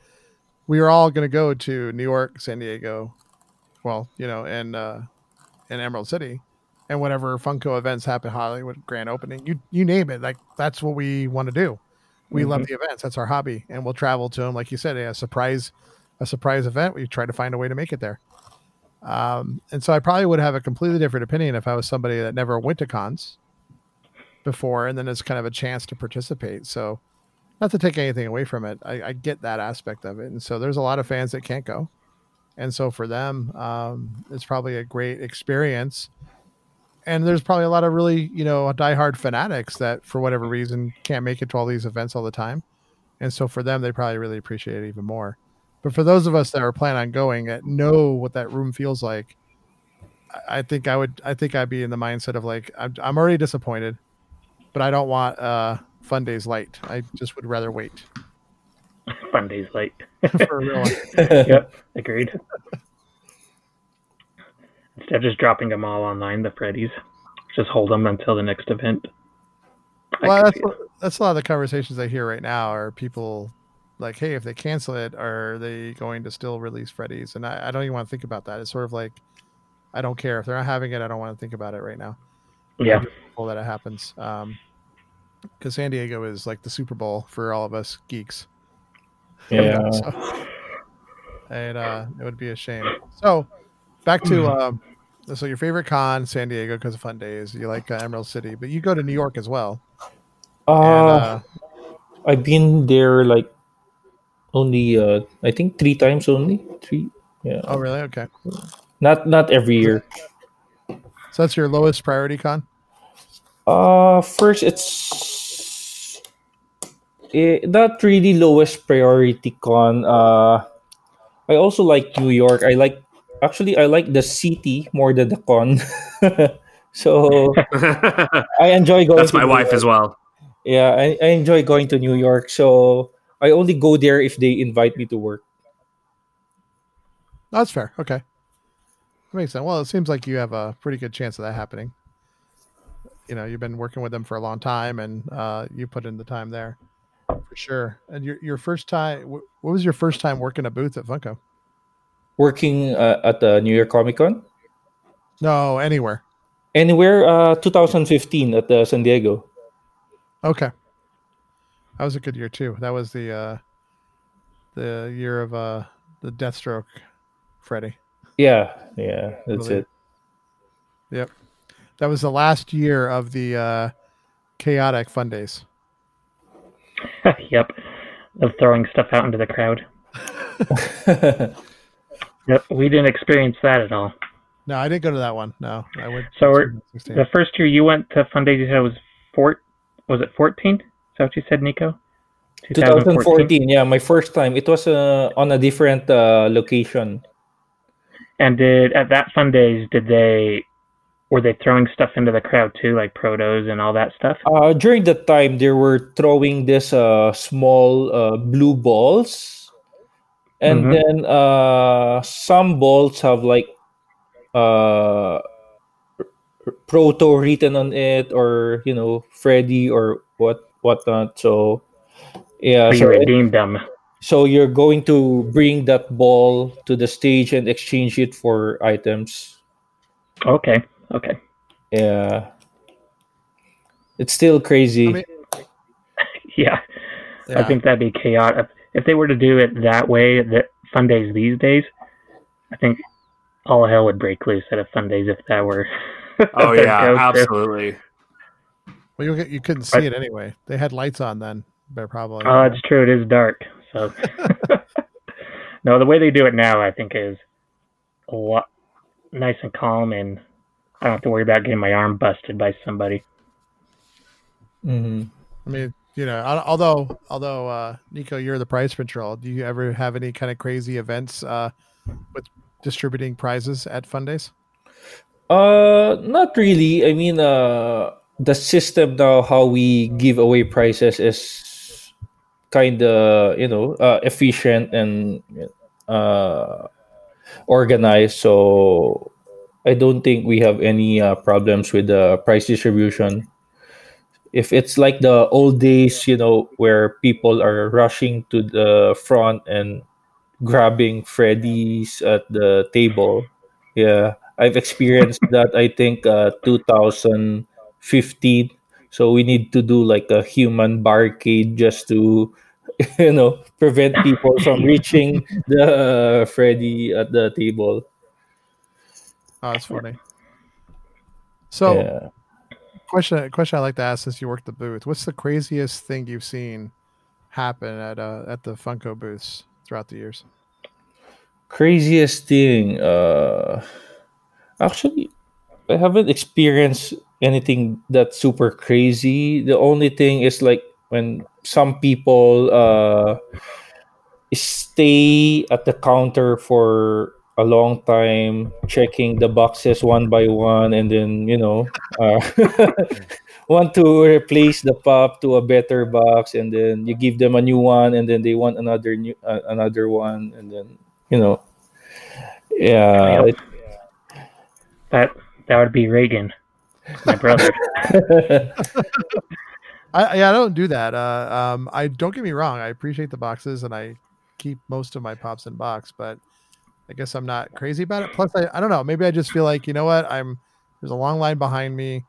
S5: we are all going to go to New York, San Diego, well, you know, and uh, and Emerald City, and whatever Funko events happen, Hollywood grand opening, you you name it, like that's what we want to do. We love the events. That's our hobby, and we'll travel to them, like you said, a surprise, a surprise event. We try to find a way to make it there. Um, and so I probably would have a completely different opinion if I was somebody that never went to cons before, and then it's kind of a chance to participate. So, not to take anything away from it, I, I get that aspect of it, and so there's a lot of fans that can't go, and so for them, um, it's probably a great experience. And there's probably a lot of really, you know, diehard fanatics that, for whatever reason, can't make it to all these events all the time, and so for them, they probably really appreciate it even more. But for those of us that are planning on going, that know what that room feels like, I- think I would. I think I'd be in the mindset of like, I'm, I'm already disappointed, but I don't want uh Fun Days Light. I just would rather wait
S6: Fun days late.
S5: for real
S6: yep, agreed. Instead of just dropping them all online, the Freddies, just hold them until the next event. I
S5: Well, that's that's a lot of the conversations I hear right now are people like, hey, if they cancel it, are they going to still release Freddy's? And I, I don't even want to think about that. It's sort of like I don't care if they're not having it. I don't want to think about it right now.
S6: yeah,
S5: that it happens. Um, because San Diego is like the Super Bowl for all of us geeks.
S7: Yeah.
S5: So, and uh, it would be a shame. So back to um, so your favorite con, San Diego, because of fun days. You like uh, Emerald City, but you go to New York as well.
S7: Uh,
S5: And, uh,
S7: I've been there like only uh I think three times only. Three. Yeah.
S5: oh, really? Okay.
S7: Not not every year.
S5: So that's your lowest priority con.
S7: Uh first it's eh, not really lowest priority con. Uh I also like New York. I like actually I like the city more than the con. so I enjoy going
S8: That's
S7: to
S8: my
S7: New
S8: wife
S7: York.
S8: as well.
S7: Yeah, I, I enjoy going to New York. So I only go there if they invite me to work.
S5: That's fair. Okay. That makes sense. Well, it seems like you have a pretty good chance of that happening. You know, you've been working with them for a long time, and uh, you put in the time there for sure. And your your first time, what was your first time working a booth at Funko?
S7: Working uh, at the New York Comic Con.
S5: No, anywhere.
S7: Anywhere, uh, 2015 at the San Diego.
S5: Okay. That was a good year too. That was the uh, the year of uh, the Deathstroke, Freddy.
S7: Yeah, yeah, that's it.
S5: Yep. That was the last year of the uh, chaotic fun days.
S6: yep, of throwing stuff out into the crowd. Yep, we didn't experience that at all.
S5: No, I didn't go to that one. No, I went.
S6: So we're- The first year you went to Fun Days, you said it was four. Was it fourteen? Is that what you said, Nico?
S7: 2014, yeah, my first time. It was uh, on a different uh, location.
S6: And did at that Fun Days did they were they throwing stuff into the crowd too, like protos and all that stuff?
S7: Uh, during that time, they were throwing this uh, small uh, blue balls, and
S6: Mhm.
S7: then uh, some balls have like uh, proto written on it, or you know, Freddy or what whatnot. So yeah,
S6: So you
S7: so it-
S6: them.
S7: so you're going to bring that ball to the stage and exchange it for items.
S6: Okay, okay.
S7: Yeah. It's still crazy.
S5: I mean,
S6: Yeah, I think that'd be chaotic. If they were to do it that way, that Fun Days these days, I think all hell would break loose at a Fun Days if that were.
S8: Oh yeah,
S6: go-to.
S8: absolutely.
S5: Well, you you couldn't see it anyway. They had lights on then, but probably.
S6: Oh, it's true. It is dark. So, no, the way they do it now, I think, is a lot nice and calm, and I don't have to worry about getting my arm busted by somebody.
S7: Mhm.
S5: I mean, you know, although although uh, Nico, you're the prize patrol. Do you ever have any kind of crazy events uh, with distributing prizes at fun days?
S7: Uh, not really. I mean, uh, the system now, how we give away prizes is kind of, you know, uh, efficient and uh, organized. So I don't think we have any uh, problems with the price distribution. If it's like the old days, you know, where people are rushing to the front and grabbing Freddy's at the table, yeah, I've experienced that. I think uh, 2015. So we need to do like a human barricade just to, you know, prevent people from reaching the uh, Freddy at the table.
S5: Oh, that's funny. So,
S7: yeah.
S5: question question I like to ask since you work the booth: What's the craziest thing you've seen happen at uh, at the Funko booths throughout the years?
S7: craziest thing uh actually i haven't experienced anything that's super crazy the only thing is like when some people uh stay at the counter for a a long time checking the boxes one by one, and then you know, uh, want to replace the pop to a better box, and then you give them a new one, and then they want another new uh, another one, and then you know, yeah.
S6: Yep. That that would be Reagan, my brother.
S5: I yeah, I don't do that. Uh, um, I don't get me wrong. I appreciate the boxes, and I keep most of my pops in box, but I guess I'm not crazy about it. Plus, I, I don't know. Maybe I just feel like you know what? I'm there's a long line behind me.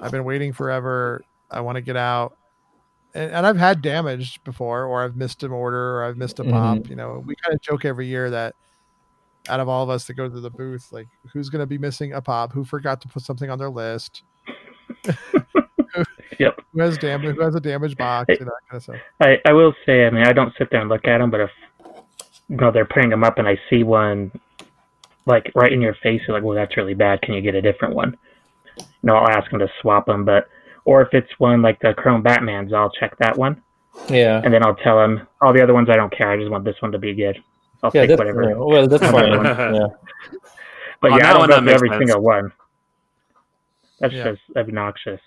S5: I've been waiting forever. I want to get out, and, and I've had damage before, or I've missed an order, or I've missed a mm-hmm. pop. You know, we kind of joke every year that out of all of us that go to the booth, like who's going to be missing a pop? Who forgot to put something on their list?
S6: Yep.
S5: Who has damage? Who has a damaged box? Know, that kind of stuff.
S6: I, I will say, I mean, I don't sit there and look at them, but if you know they're putting them up and I see one like right in your face, you're like, "Well, that's really bad. Can you get a different one?" You know, I'll ask them to swap them, but or if it's one like the Chrome Batman's, I'll check that one,
S7: Yeah.
S6: and then I'll tell them all the other ones I don't care. I just want this one to be good. I'll
S7: Yeah,
S6: take
S7: that's,
S6: whatever.
S7: yeah, well, that's fine. yeah.
S6: But
S8: On
S6: yeah, I don't
S8: one,
S6: go
S8: that
S6: through
S8: makes
S6: every
S8: sense.
S6: single one. That's
S5: Yeah.
S6: just obnoxious.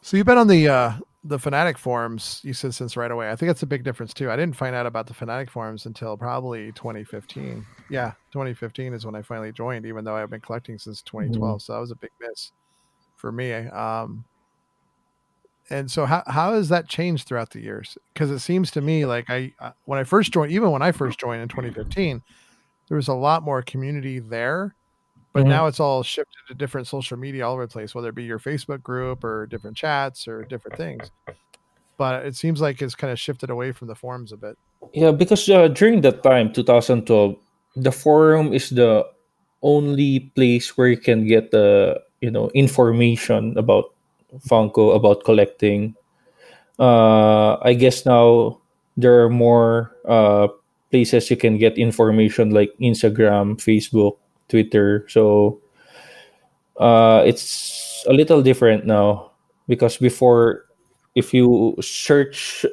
S5: So you've been on the uh the Funatic forums, you said since right away. I think that's a big difference too. I didn't find out about the Funatic forums until probably 2015. Yeah, 2015 is when I finally joined, even though I've been collecting since 2012. So that was a big miss for me. Um and so how how has that changed throughout the years? Because it seems to me like I uh, when I first joined, even when I first joined in 2015, there was a lot more community there but
S7: Mhm.
S5: now it's all shifted to different social media all over the place, whether it be your Facebook group or different chats or different things. But it seems like it's kind of shifted away from the forums a bit.
S7: Yeah, because uh, during that time, 2012, the forum is the only place where you can get the you know information about Funko, about collecting. Uh, I guess now there are more uh, places you can get information like Instagram, Facebook, Twitter. So uh, it's a little different now because before, if you search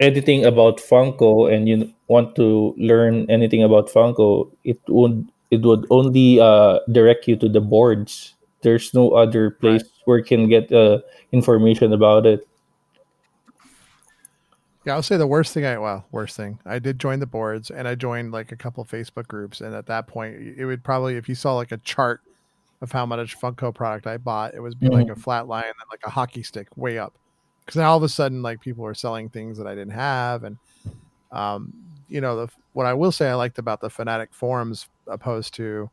S7: anything about Funko and you want to learn anything about Funko, it would it would only uh, direct you to the boards. There's no other place where you can get uh, information about it.
S5: Yeah, I'll say the worst thing I well, worst thing. I did join the boards and I joined like a couple Facebook groups, and at that point, it would probably if you saw like a chart of how much Funko product I bought, it would be like a flat line and like a hockey stick way up. Because then all of a sudden, like people were selling things that I didn't have, and um, you know, the what I will say I liked about the Funatic forums opposed to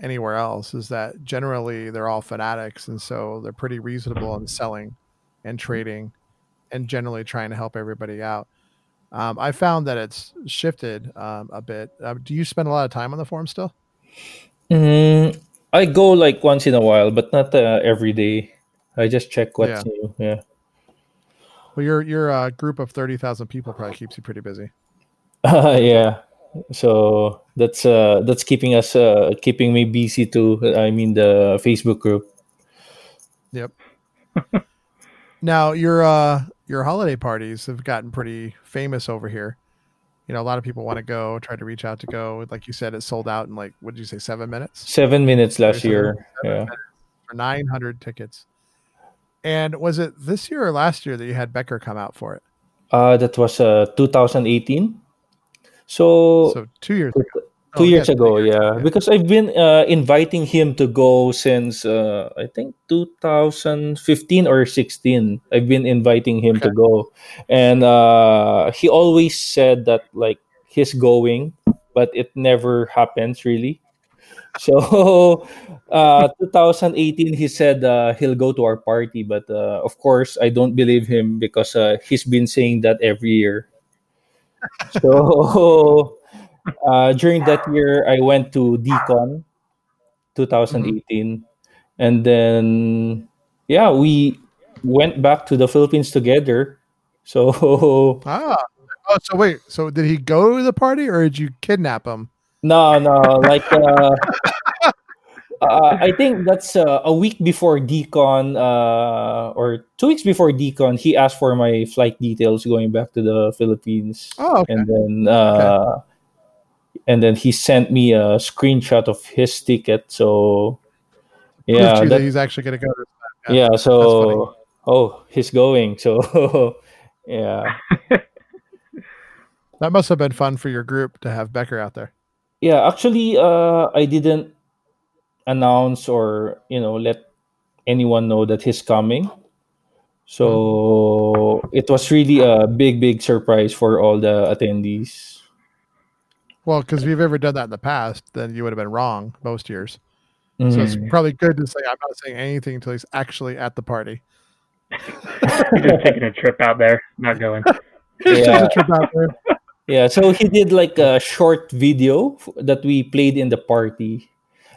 S5: anywhere else is that generally they're all fanatics, and so they're pretty reasonable in selling and trading and generally trying to help everybody out. Um, I found that it's shifted um, a bit. Uh, do you spend a lot of time on the forum still?
S7: Mm, I go like once in a while, but not uh, every day. I just check what's
S5: Yeah.
S7: new. Yeah.
S5: Well, your your uh, group of thirty thousand people probably keeps you pretty busy.
S7: yeah. So that's uh that's keeping us uh keeping me busy too. I mean the Facebook group.
S5: Yep. now your uh your holiday parties have gotten pretty famous over here. You know, a lot of people want to go, try to reach out to go. Like you said, it sold out in like what did you say, seven minutes
S7: Seven minutes last
S5: Seven-
S7: year. Yeah.
S5: for nine hundred tickets. And was it this year or last year that you had Becker come out for it?
S7: Uh that was uh 2018. So,
S5: So two years
S7: two.
S5: Oh,
S7: years ago, yeah.
S5: yeah.
S7: Because I've been uh, inviting him to go since uh, I think 2015 or 16. I've been inviting him to go, and uh, he always said that like he's going, but it never happens really. So, uh, 2018, he said uh, he'll go to our party, but uh, of course, I don't believe him because uh, he's been saying that every year. So, uh, during that year, I went to Decon 2018, and then yeah, we went back to the Philippines together. So
S5: Ah. Oh, so wait. So did he go to the party or did you kidnap him?
S7: no, no, like uh, uh, I think that's uh, a week before Decon, uh, or two weeks before Decon. He asked for my flight details going back to the Philippines,
S5: Oh, okay.
S7: and then uh, and then he sent me a screenshot of his ticket. So yeah,
S5: that
S7: that-
S5: he's actually going to go. To
S7: yeah.
S5: funny.
S7: So oh, he's going. So yeah,
S5: that must have been fun for your group to have Becker out there.
S7: yeah. Actually, uh, I didn't announce or you know let anyone know that he's coming. So it was really a big, big surprise for all the attendees.
S5: Well, because if you've ever done that in the past, then you would have been wrong most years. So
S7: Mhm.
S5: it's probably good to say I'm not saying anything until he's actually at the party.
S6: He's just taking a trip out there, not going.
S5: Just
S7: Yeah.
S5: a trip out there.
S7: Yeah, so he did like a short video f- that we played in the party.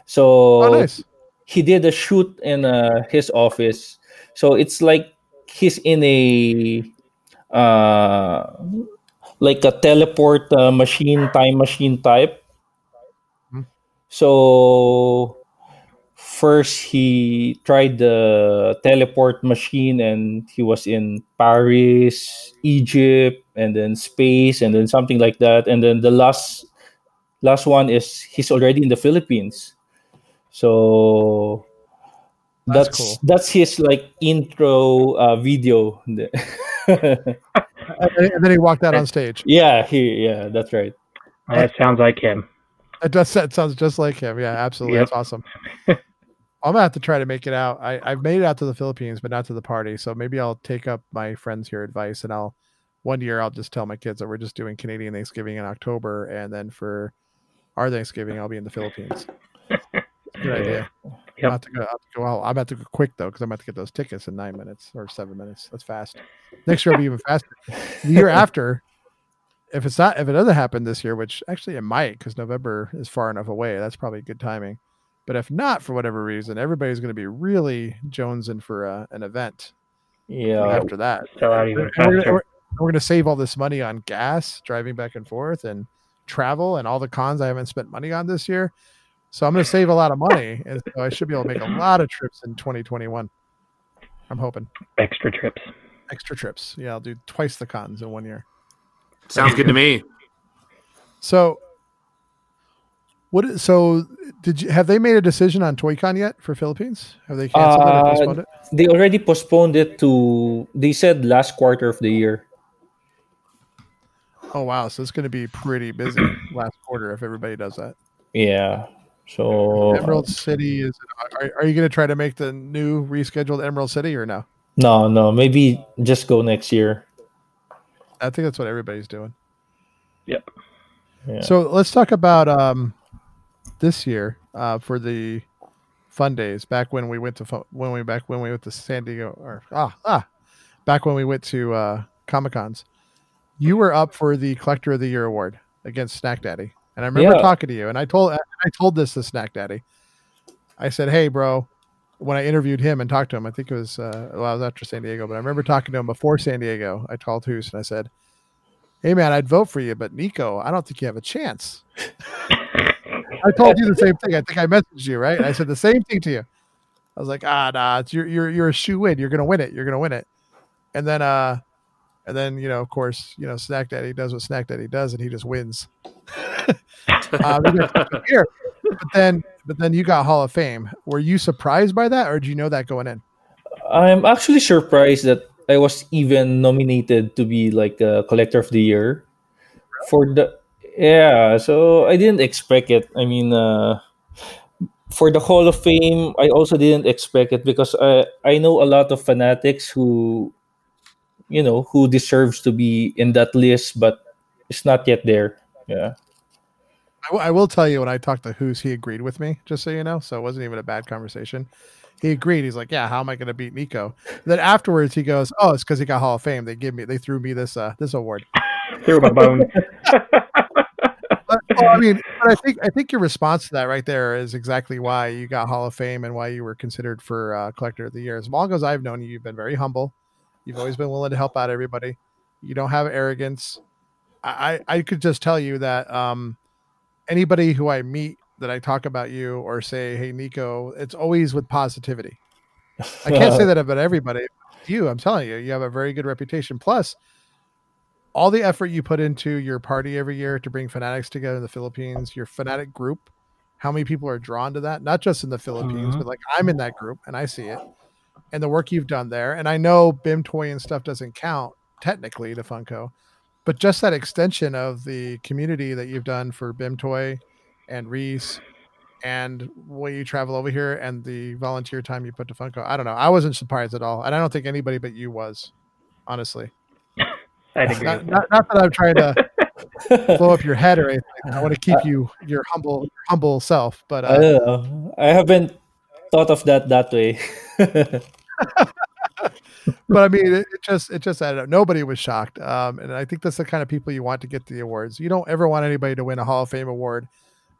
S7: So
S5: Oh, nice.
S7: he did a shoot in uh, his office. So it's like he's in a uh, like a teleport uh, machine, time machine type.
S5: Hmm.
S7: So first he tried the teleport machine and he was in Paris, Egypt, and then space, and then something like that. And then the last last one is he's already in the Philippines. So
S5: That's
S7: that's
S5: cool.
S7: that's his like intro uh, video.
S5: And then, he walked out on stage.
S7: yeah, he yeah, that's right.
S6: Oh, that sounds like him.
S5: It does. That sounds just like him. Yeah, absolutely.
S6: Yep.
S5: That's awesome. I'm gonna have to try to make it out. I, I've made it out to the Philippines, but not to the party. So maybe I'll take up my friends here advice, and I'll one year I'll just tell my kids that we're just doing Canadian Thanksgiving in October, and then for our Thanksgiving I'll be in the Philippines. Good idea.
S6: Yep.
S5: I'm about to go. Have to go out. I'm about to go quick though, because I'm about to get those tickets in nine minutes or seven minutes. That's fast. Next year will be even faster. The year after, if it's not, if it doesn't happen this year, which actually it might, because November is far enough away. That's probably good timing. But if not, for whatever reason, everybody's going to be really jonesing for uh, an event
S7: Yeah,
S5: after that.
S6: Sell out even
S5: And we're, we're, we're going to save all this money on gas, driving back and forth, and travel, and all the cons I haven't spent money on this year. So I'm going to save a lot of money, and so I should be able to make a lot of trips in 2021. I'm hoping
S6: Extra trips.
S5: extra trips. Yeah, I'll do twice the cons in one year.
S8: Sounds good to me.
S5: So, what? is- So, did you have they made a decision on ToyCon yet for Philippines? Have they canceled it or
S7: Uh,
S5: postponed it?
S7: they already postponed it to. They said last quarter of the year.
S5: Oh wow! So it's going to be pretty busy last quarter if everybody does that.
S7: Yeah. So
S5: Emerald City is. Are, are you going to try to make the new rescheduled Emerald City or no?
S7: no, no, maybe just go next year.
S5: I think that's what everybody's doing.
S6: Yep.
S7: Yeah.
S5: So let's talk about um, this year uh, for the fun days. Back when we went to fu- when we back when we went to San Diego or ah ah, back when we went to uh, Comic Cons, you were up for the Collector of the Year award against Snack Daddy, and I remember
S7: Yeah.
S5: talking to you, and I told I told this to Snack Daddy. I said, "Hey, bro." When I interviewed him and talked to him, I think it was uh, well, I was after San Diego, but I remember talking to him before San Diego. I called Hoos and I said, "Hey, man, I'd vote for you, but Nico, I don't think you have a chance." I told you the same thing. I think I messaged you, right? I said the same thing to you. I was like, ah, nah, it's, you're you're you're a shoe in. You're gonna win it. You're gonna win it. And then, uh, and then you know, of course, you know, Snack Daddy does what Snack Daddy does, and he just wins. uh, here, but then, but then you got Hall of Fame. Were you surprised by that, or did you know that going in?
S7: I'm actually surprised that I was even nominated to be like a collector of the year for the yeah. So I didn't expect it. I mean, uh, for the Hall of Fame, I also didn't expect it because I I know a lot of fanatics who, you know, who deserves to be in that list, but it's not yet there. Yeah.
S5: I, w- I will tell you when I talked to Hoos, he agreed with me, just so you know. So it wasn't even a bad conversation. He agreed. He's like, "Yeah, how am I going to beat Nico?" Then afterwards, he goes, "Oh, it's because he got Hall of Fame. They give me, they threw me this, uh, this award."
S6: Threw a bone.
S5: But, well, I mean, but I think I think your response to that right there is exactly why you got Hall of Fame and why you were considered for uh, Collector of the Year. As long as I've known you, you've been very humble. You've always been willing to help out everybody. You don't have arrogance. I I, I could just tell you that um, anybody who I meet that I talk about you or say, "Hey, Nico," it's always with positivity. I can't say that about everybody. You, I'm telling you, you have a very good reputation. Plus, all the effort you put into your party every year to bring fanatics together in the Philippines, your fanatic group, how many people are drawn to that? Not just in the Philippines,
S6: Mhm.
S5: but like I'm in that group and I see it, and the work you've done there. And I know Bimtoy and stuff doesn't count technically to Funko, but just that extension of the community that you've done for Bimtoy and Reese. And when you travel over here and the volunteer time you put to Funko, I don't know. I wasn't surprised at all. And I don't think anybody but you was, honestly.
S6: I'd agree.
S5: Not, not, not that I'm trying to blow up your head or anything. I want to keep you your humble humble self. But
S7: I
S5: uh,
S7: don't know. I haven't thought of that that way.
S5: but I mean, it, it just it just added up. Nobody was shocked, um, and I think that's the kind of people you want to get the awards. You don't ever want anybody to win a Hall of Fame award,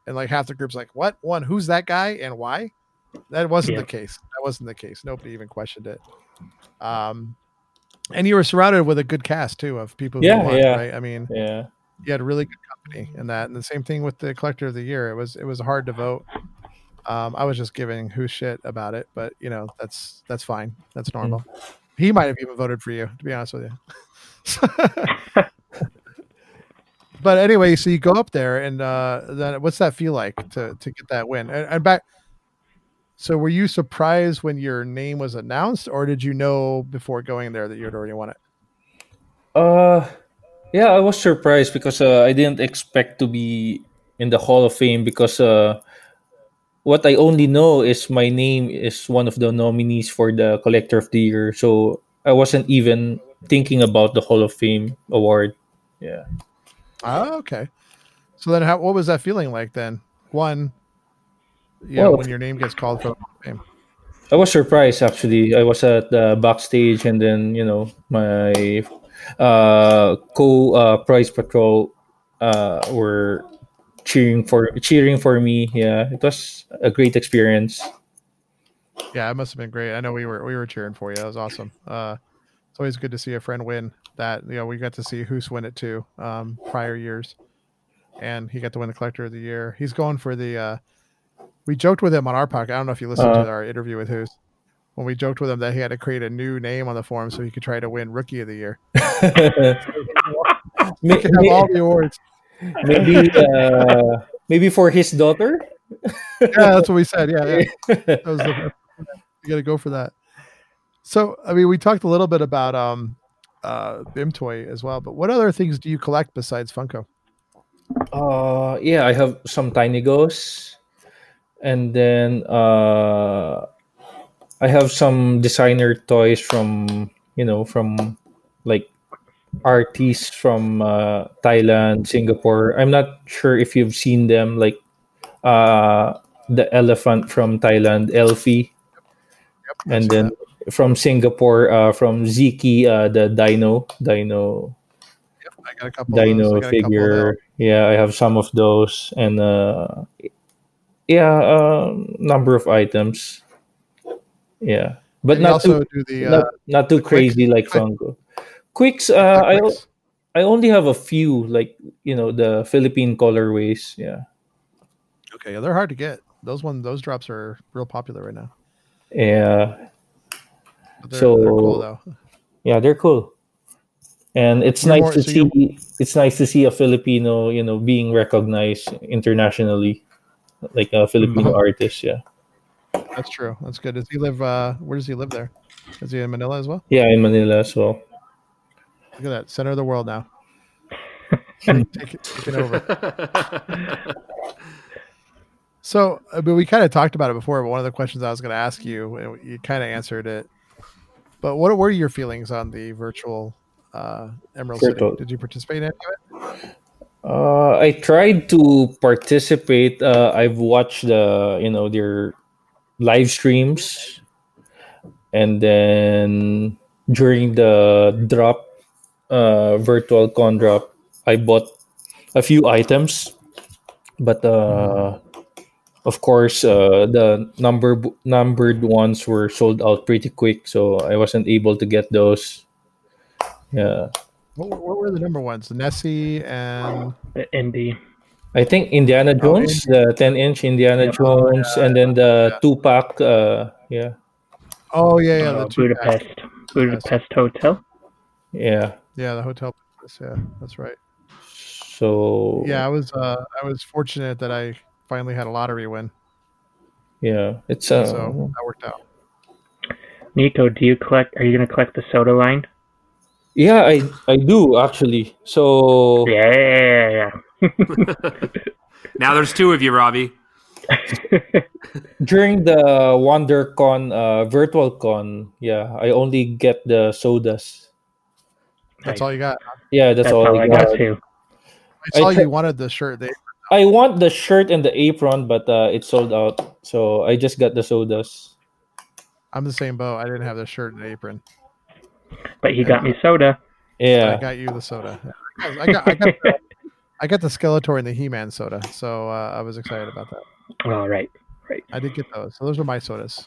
S5: and like half the group's like, "What? One? Who's that guy and why?" That wasn't
S6: Yeah.
S5: the case. That wasn't the case. Nobody even questioned it. Um, and you were surrounded with a good cast too of people. Who
S7: Yeah,
S5: won,
S7: yeah.
S5: Right? I mean,
S7: yeah.
S5: you had really good company in that, and the same thing with the collector of the year. It was it was hard to vote. Um, I was just giving who shit about it, but you know that's that's fine. That's normal. He might have even voted for you, to be honest with you. but anyway, so you go up there, and uh, then what's that feel like to to get that win? And, and back. So were you surprised when your name was announced, or did you know before going there that you had already won it?
S7: Uh, yeah, I was surprised because uh, I didn't expect to be in the Hall of Fame because uh, what I only know is my name is one of the nominees for the Collector of the Year. So I wasn't even thinking about the Hall of Fame award. Yeah.
S5: Oh, okay. So then, how what was that feeling like then? One, yeah,
S7: Well-
S5: when your name gets called for Hall of Fame.
S7: I was surprised actually. I was at the backstage, and then you know my uh, co uh, prize patrol uh, were cheering for cheering for me. Yeah, it was a great experience.
S5: Yeah, it must have been great. I know we were we were cheering for you. That was awesome. Uh, it's always good to see a friend win. That you know we got to see Hoos win it too. Um, prior years, and he got to win the Collector of the Year. He's going for the. Uh, we joked with him on our podcast. I don't know if you listened
S7: Uh.
S5: to our interview with Hoos. When we joked with him that he had to create a new name on the form so he could try to win Rookie of the Year. He could have all the awards.
S7: Maybe uh, maybe for his daughter.
S5: yeah, that's what we said. Yeah, yeah. That was the, you got to go for that. So, I mean, we talked a little bit about um, uh, Bimtoy as well, but what other things do you collect besides Funko?
S7: Uh, yeah, I have some tiny ghosts, and then uh, I have some designer toys from you know from like artists from uh, Thailand, Singapore. I'm not sure if you've seen them, like uh, the elephant from Thailand, Elfie, and then from Singapore, uh, from Ziki, uh, the dino, dino
S5: I got a couple. of those. I
S7: dino
S5: got a couple of
S7: figure. Yeah, I have some of those, and uh, yeah, uh, number of items. Yeah, but not
S5: also
S7: too
S5: do the
S7: not,
S5: uh,
S7: not too crazy like
S5: Quick-
S7: Funko. Quiccs, uh, I
S5: Quiccs.
S7: I only have a few, like you know the Philippine colorways. Yeah,
S5: Okay, yeah, they're hard to get. Those one, those drops are real popular right now.
S7: yeah,
S5: They're,
S7: So-
S5: they're cool though.
S7: yeah. They're cool, and it's
S5: You're
S7: nice
S5: more-
S7: to
S5: so
S7: see.
S5: you're-
S7: It's nice to see a Filipino, you know, being recognized internationally, like a Filipino
S5: Mhm.
S7: artist. Yeah.
S5: That's true. That's good. Does he live? Uh, where does he live there? Is he in Manila as well?
S7: Yeah, in Manila as well.
S5: Look at that, center of the world now. take, take it, taking over. So, uh, but we kind of talked about it before. But one of the questions I was going to ask you, and you kind of answered it. But what were your feelings on the virtual uh, Emerald
S7: Virtual.
S5: City? Did you participate in any of it?
S7: Uh, I tried to participate. Uh, I've watched the you know their live streams, and then during the drop, uh, virtual con drop, I bought a few items, but uh, of course, uh, the number numbered ones were sold out pretty quick, so I wasn't able to get those. Yeah.
S5: What, were- what were the number ones? Nessie and
S6: The Indy.
S7: I think Indiana
S5: Oh,
S7: Jones, the 10 inch Indiana Jones, and then the two pack. Uh, yeah,
S5: oh yeah, yeah,
S6: uh,
S5: the two
S6: Budapest. Budapest Hotel.
S7: yeah.
S5: Yeah, the hotel. Sodas. Yeah, that's right.
S7: So
S5: Yeah, I was uh, I was fortunate that I finally had a lottery win,
S7: yeah, it's uh,
S5: so that worked out.
S6: Nico, do you collect? Are you going to collect the soda line?
S7: yeah, I I do actually. So
S6: Yeah, yeah, yeah,
S8: Now there's two of you, Robbie.
S7: during the WonderCon uh, virtual con, yeah, I only get the sodas.
S5: That's all you got.
S7: Yeah, that's,
S6: That's
S7: all,
S6: all
S7: I
S6: I
S7: got.
S6: got too.
S5: I saw
S7: I
S5: you wanted the shirt. They
S7: I want the shirt and the apron, but uh, it's sold out. So I just got the sodas.
S5: I'm the same boat. I didn't have the shirt and apron.
S6: But he got me soda.
S7: Yeah, I
S5: got you the soda. I got I got the, I got the Skeletor and the He-Man soda, so uh, I was excited about that.
S6: All right. Right.
S5: I did get those. So those are my sodas.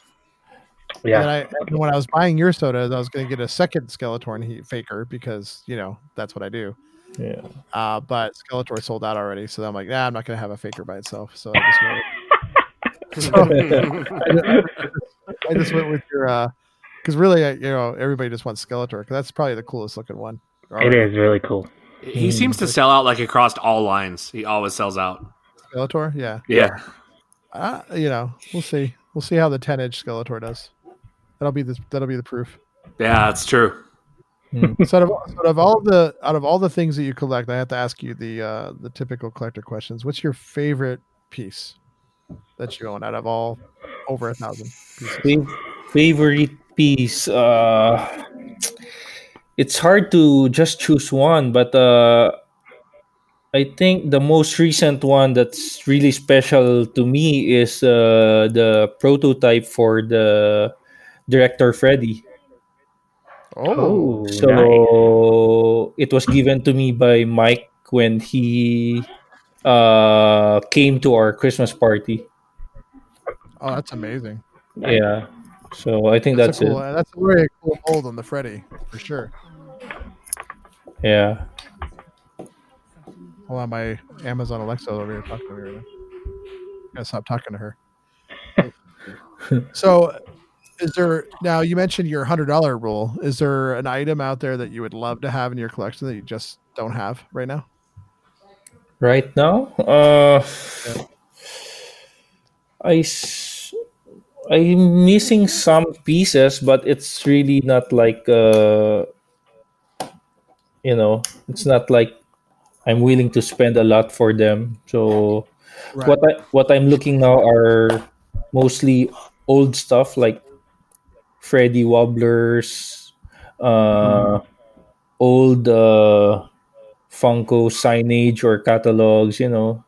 S6: Yeah.
S5: And, I, and when I was buying your sodas, I was going to get a second Skeletor and he, Faker because you know that's what I do.
S7: yeah.
S5: Uh, but Skeletor sold out already, so I'm like, nah, I'm not going to have a Faker by itself. So I just went, I just went with your because really, I, you know, everybody just wants Skeletor because that's probably the coolest looking one.
S6: It is really cool.
S8: He seems to sell out like across all lines. He always sells out.
S5: Skeletor, yeah.
S8: Yeah.
S5: Uh, you know, we'll see. We'll see how the 10 inch Skeletor does. That'll be the that'll be the proof.
S8: Yeah, that's true.
S5: so out of, out of all the out of all the things that you collect, I have to ask you the uh, the typical collector questions. What's your favorite piece that you own out of all over a thousand pieces?
S7: Favorite piece. Uh, it's hard to just choose one, but uh, I think the most recent one that's really special to me is uh, the prototype for the director Freddy.
S5: Oh,
S6: Oh,
S7: So
S6: nice.
S7: it was given to me by Mike when he uh, came to our Christmas party.
S5: oh, that's amazing.
S7: Yeah. So I think
S5: That's,
S7: that's,
S5: a cool.
S7: it.
S5: That's a very cool mold on the Freddy for sure.
S7: Yeah.
S5: Hold on, my Amazon Alexa over here talking to me right now. Gotta stop talking to her. so, is there now? You mentioned your hundred dollar rule. Is there an item out there that you would love to have in your collection that you just don't have right now?
S7: Right now, uh, i i'm missing some pieces, but it's really not like uh, you know, it's not like I'm willing to spend a lot for them. So
S5: Right.
S7: what I what I'm looking now are mostly old stuff like Freddy Wobblers, uh, old uh, Funko signage or catalogs. You know,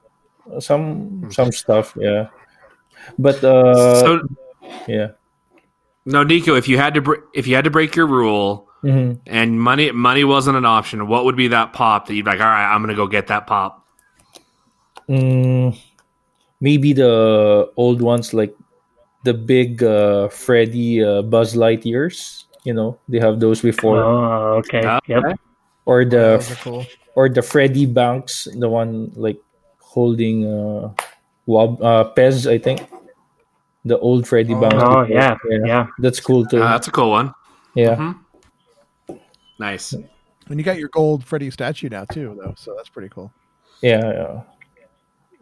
S7: some some stuff. Yeah, but uh,
S8: so
S7: yeah.
S8: no, Nico, if you had to br- if you had to break your rule
S7: Mhm.
S8: and money money wasn't an option, what would be that pop that you'd be like, all right, I'm gonna go get that pop.
S7: Mm, maybe the old ones like the big uh, Freddy uh, Buzz Lightyears. You know, they have those before,
S6: Oh, okay.
S8: Yeah.
S6: Yep.
S7: or the
S5: Those cool.
S7: or the Freddy Banks, the one like holding uh, Wob uh, Pez, I think. The old Freddy
S5: Oh.
S7: Banks.
S6: Oh,
S7: before.
S6: yeah. Yeah.
S7: That's cool too.
S8: Uh, that's a cool one.
S7: yeah.
S8: Mhm. Nice.
S5: And you got your gold Freddy statue now too, though. So that's pretty cool.
S7: yeah, yeah,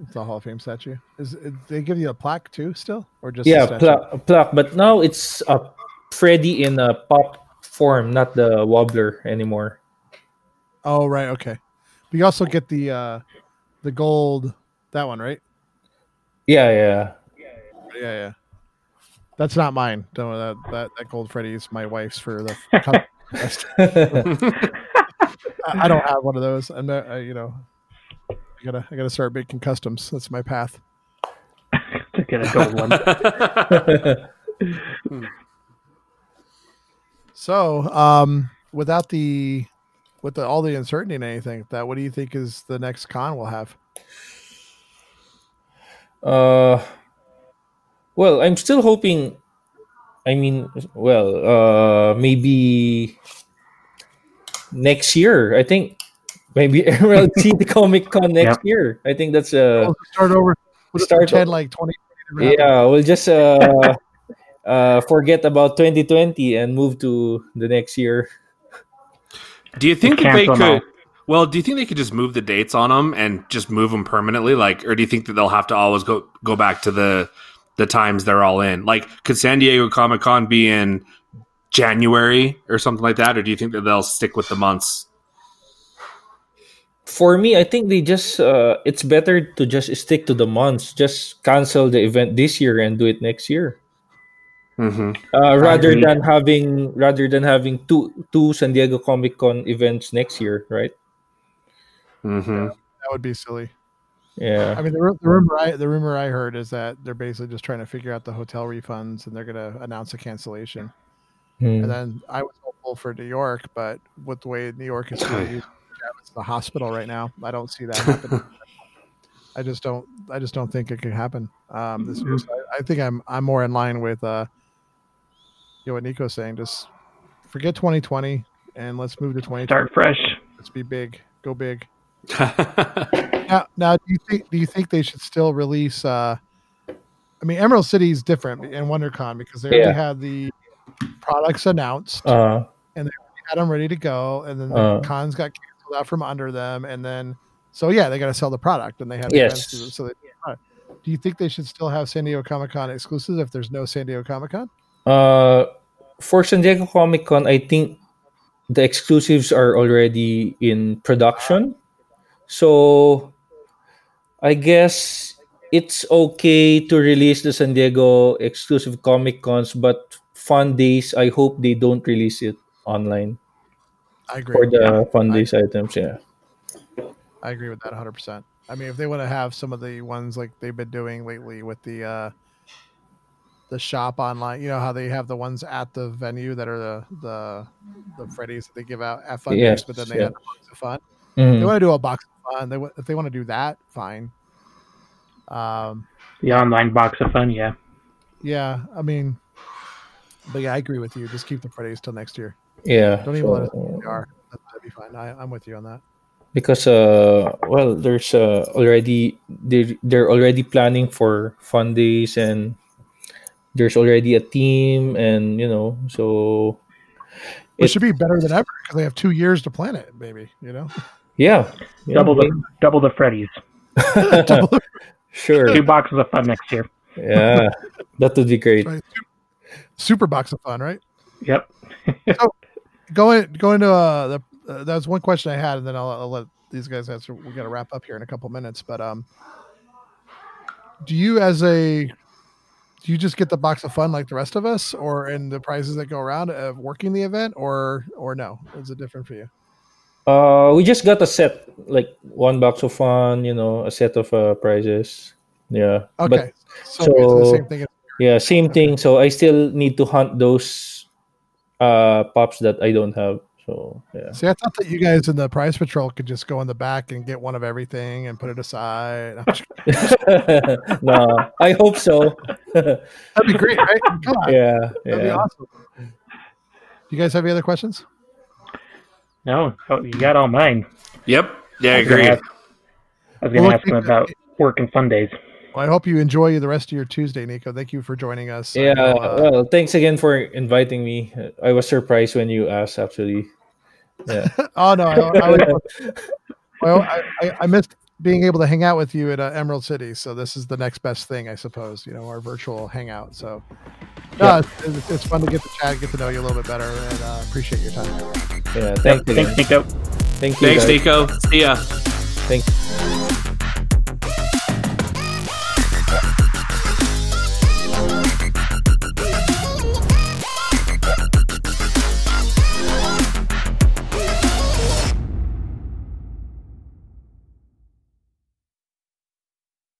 S5: It's a Hall of Fame statue. Is it, they give you a plaque too, still, or just a
S7: yeah.
S5: statue?
S7: Pla- plaque, but now it's a Freddy in a pop form, not the wobbler anymore.
S5: Oh, right. Okay. But you also get the uh the gold that one, right?
S7: Yeah, yeah.
S5: Yeah, yeah. That's not mine. Don't that that, that gold Freddy is my wife's for the. I I don't have one of those. I'm not. I, you know, I gotta I gotta start making customs. That's my path.
S6: to get a gold one.
S5: So, um, without the with the, all the uncertainty and anything, that what do you think is the next con we'll have?
S7: Uh, well, I'm still hoping. I mean, well, uh, maybe next year. I think maybe we'll see the Comic Con next
S6: Yep.
S7: year. I think that's uh,
S5: We'll start over. We'll
S7: Start
S5: pretend
S7: o-
S5: like twenty.
S7: yeah. We'll just uh, uh, forget about 2020 and move to the next year.
S8: Do you think that they
S6: Cancel 'em
S8: could? Well, do you think they could just move the dates on them and just move them permanently? Like, or do you think that they'll have to always go go back to the the times they're all in? Like, could San Diego Comic Con be in January or something like that, or do you think that they'll stick with the months?
S7: For me, I think they just uh, it's better to just stick to the months. Just cancel the event this year and do it next year.
S8: Mm-hmm.
S7: Uh, rather than having rather than having two two San Diego Comic Con events next year, right?
S8: Mm-hmm.
S5: That would be silly.
S7: Yeah.
S5: I mean, the, the rumor I the rumor I heard is that they're basically just trying to figure out the hotel refunds, and they're going to announce a cancellation.
S7: Hmm.
S5: And then I was hopeful for New York, but with the way New York is going to use it's the hospital right now, I don't see that happening. I just don't. I just don't think it could happen um, this year. So I, I think I'm I'm more in line with uh, you know what Nico's saying. Just forget 2020 and let's move to 2020.
S6: Start fresh.
S5: Let's be big. Go big. Now, now, do you think do you think they should still release? Uh, I mean, Emerald City is different in WonderCon because they
S7: Yeah.
S5: already had the products announced,
S7: Uh, and they
S5: had them ready to go, and then the
S7: Uh.
S5: cons got canceled out from under them, and then so yeah, they got to sell the product, and they had
S7: Yes.
S5: to- so they, do you think they should still have San Diego Comic Con exclusives if there's no San Diego Comic Con?
S7: uh, for San Diego Comic Con, I think the exclusives are already in production. So I guess it's okay to release the San Diego exclusive Comic Cons, but fun days, I hope they don't release it online
S5: I agree.
S7: for the fun days items. Yeah.
S5: I agree with that 100%. I mean, if they want to have some of the ones like they've been doing lately with the uh the shop online, you know how they have the ones at the venue that are the the the Freddies that they give out at Fun
S7: Yes,
S5: but then they
S7: yeah.
S5: have a box of fun.
S7: Mhm.
S5: They want to do a box of fun. They wa- if they want to do that, fine. Um,
S6: The online box of fun, yeah.
S5: yeah, I mean, but yeah, I agree with you. Just keep the Freddy's till next year.
S7: Yeah.
S5: Don't even
S7: so-
S5: let us know what they are. That- That'd be fine. I, I'm with you on that.
S7: because uh well there's uh already they they're already planning for fun days and there's already a team and you know so
S5: It,
S7: It-
S5: should be better than ever because they have two years to plan it. Maybe you know.
S7: yeah, yeah,
S6: Double the double the Freddies.
S7: sure
S6: Two boxes of fun next year.
S7: yeah that would be great
S5: Right. Super box of fun, right?
S6: Yep.
S5: Going going to uh, the uh, that was one question I had, and then I'll, I'll let these guys answer. We got to wrap up here in a couple minutes, but um, do you as a do you just get the box of fun like the rest of us, or in the prizes that go around of working the event, or or no? Is it different for you?
S7: uh we just got a set like one box of fun you know a set of uh prizes yeah
S5: Okay,
S7: but
S5: so, it's the
S7: so-
S5: same thing. As,
S7: yeah same thing so i still need to hunt those uh pops that i don't have so yeah
S5: see, I thought that you guys in the Prize patrol could just go in the back and get one of everything and put it aside.
S7: no i hope so
S5: That'd be great, right? Come on,
S7: yeah
S5: that'd be
S7: yeah
S5: awesome. You guys have any other questions?
S6: No, oh, you got all mine.
S8: Yep. Yeah, I
S6: was gonna
S8: agree.
S6: ask- I was going
S5: Well,
S6: to ask him about work and fun days.
S5: Well, I hope you enjoy the rest of your Tuesday, Nico. Thank you for joining us.
S7: Yeah,
S5: uh,
S7: well, thanks again for inviting me. I was surprised when you asked, actually. Yeah,
S5: oh no, I, I, was- well, I, I, I missed being able to hang out with you at uh, Emerald City, so this is the next best thing, I suppose. You know, our virtual hangout. So, no,
S7: Yeah.
S5: it's, it's, it's fun to get to chat, get to know you a little bit better, and uh, appreciate your time.
S7: yeah. Thanks again.
S6: Thanks, Nico.
S7: Thank you.
S8: Thanks,
S7: guys.
S8: Nico. See ya.
S7: Thanks.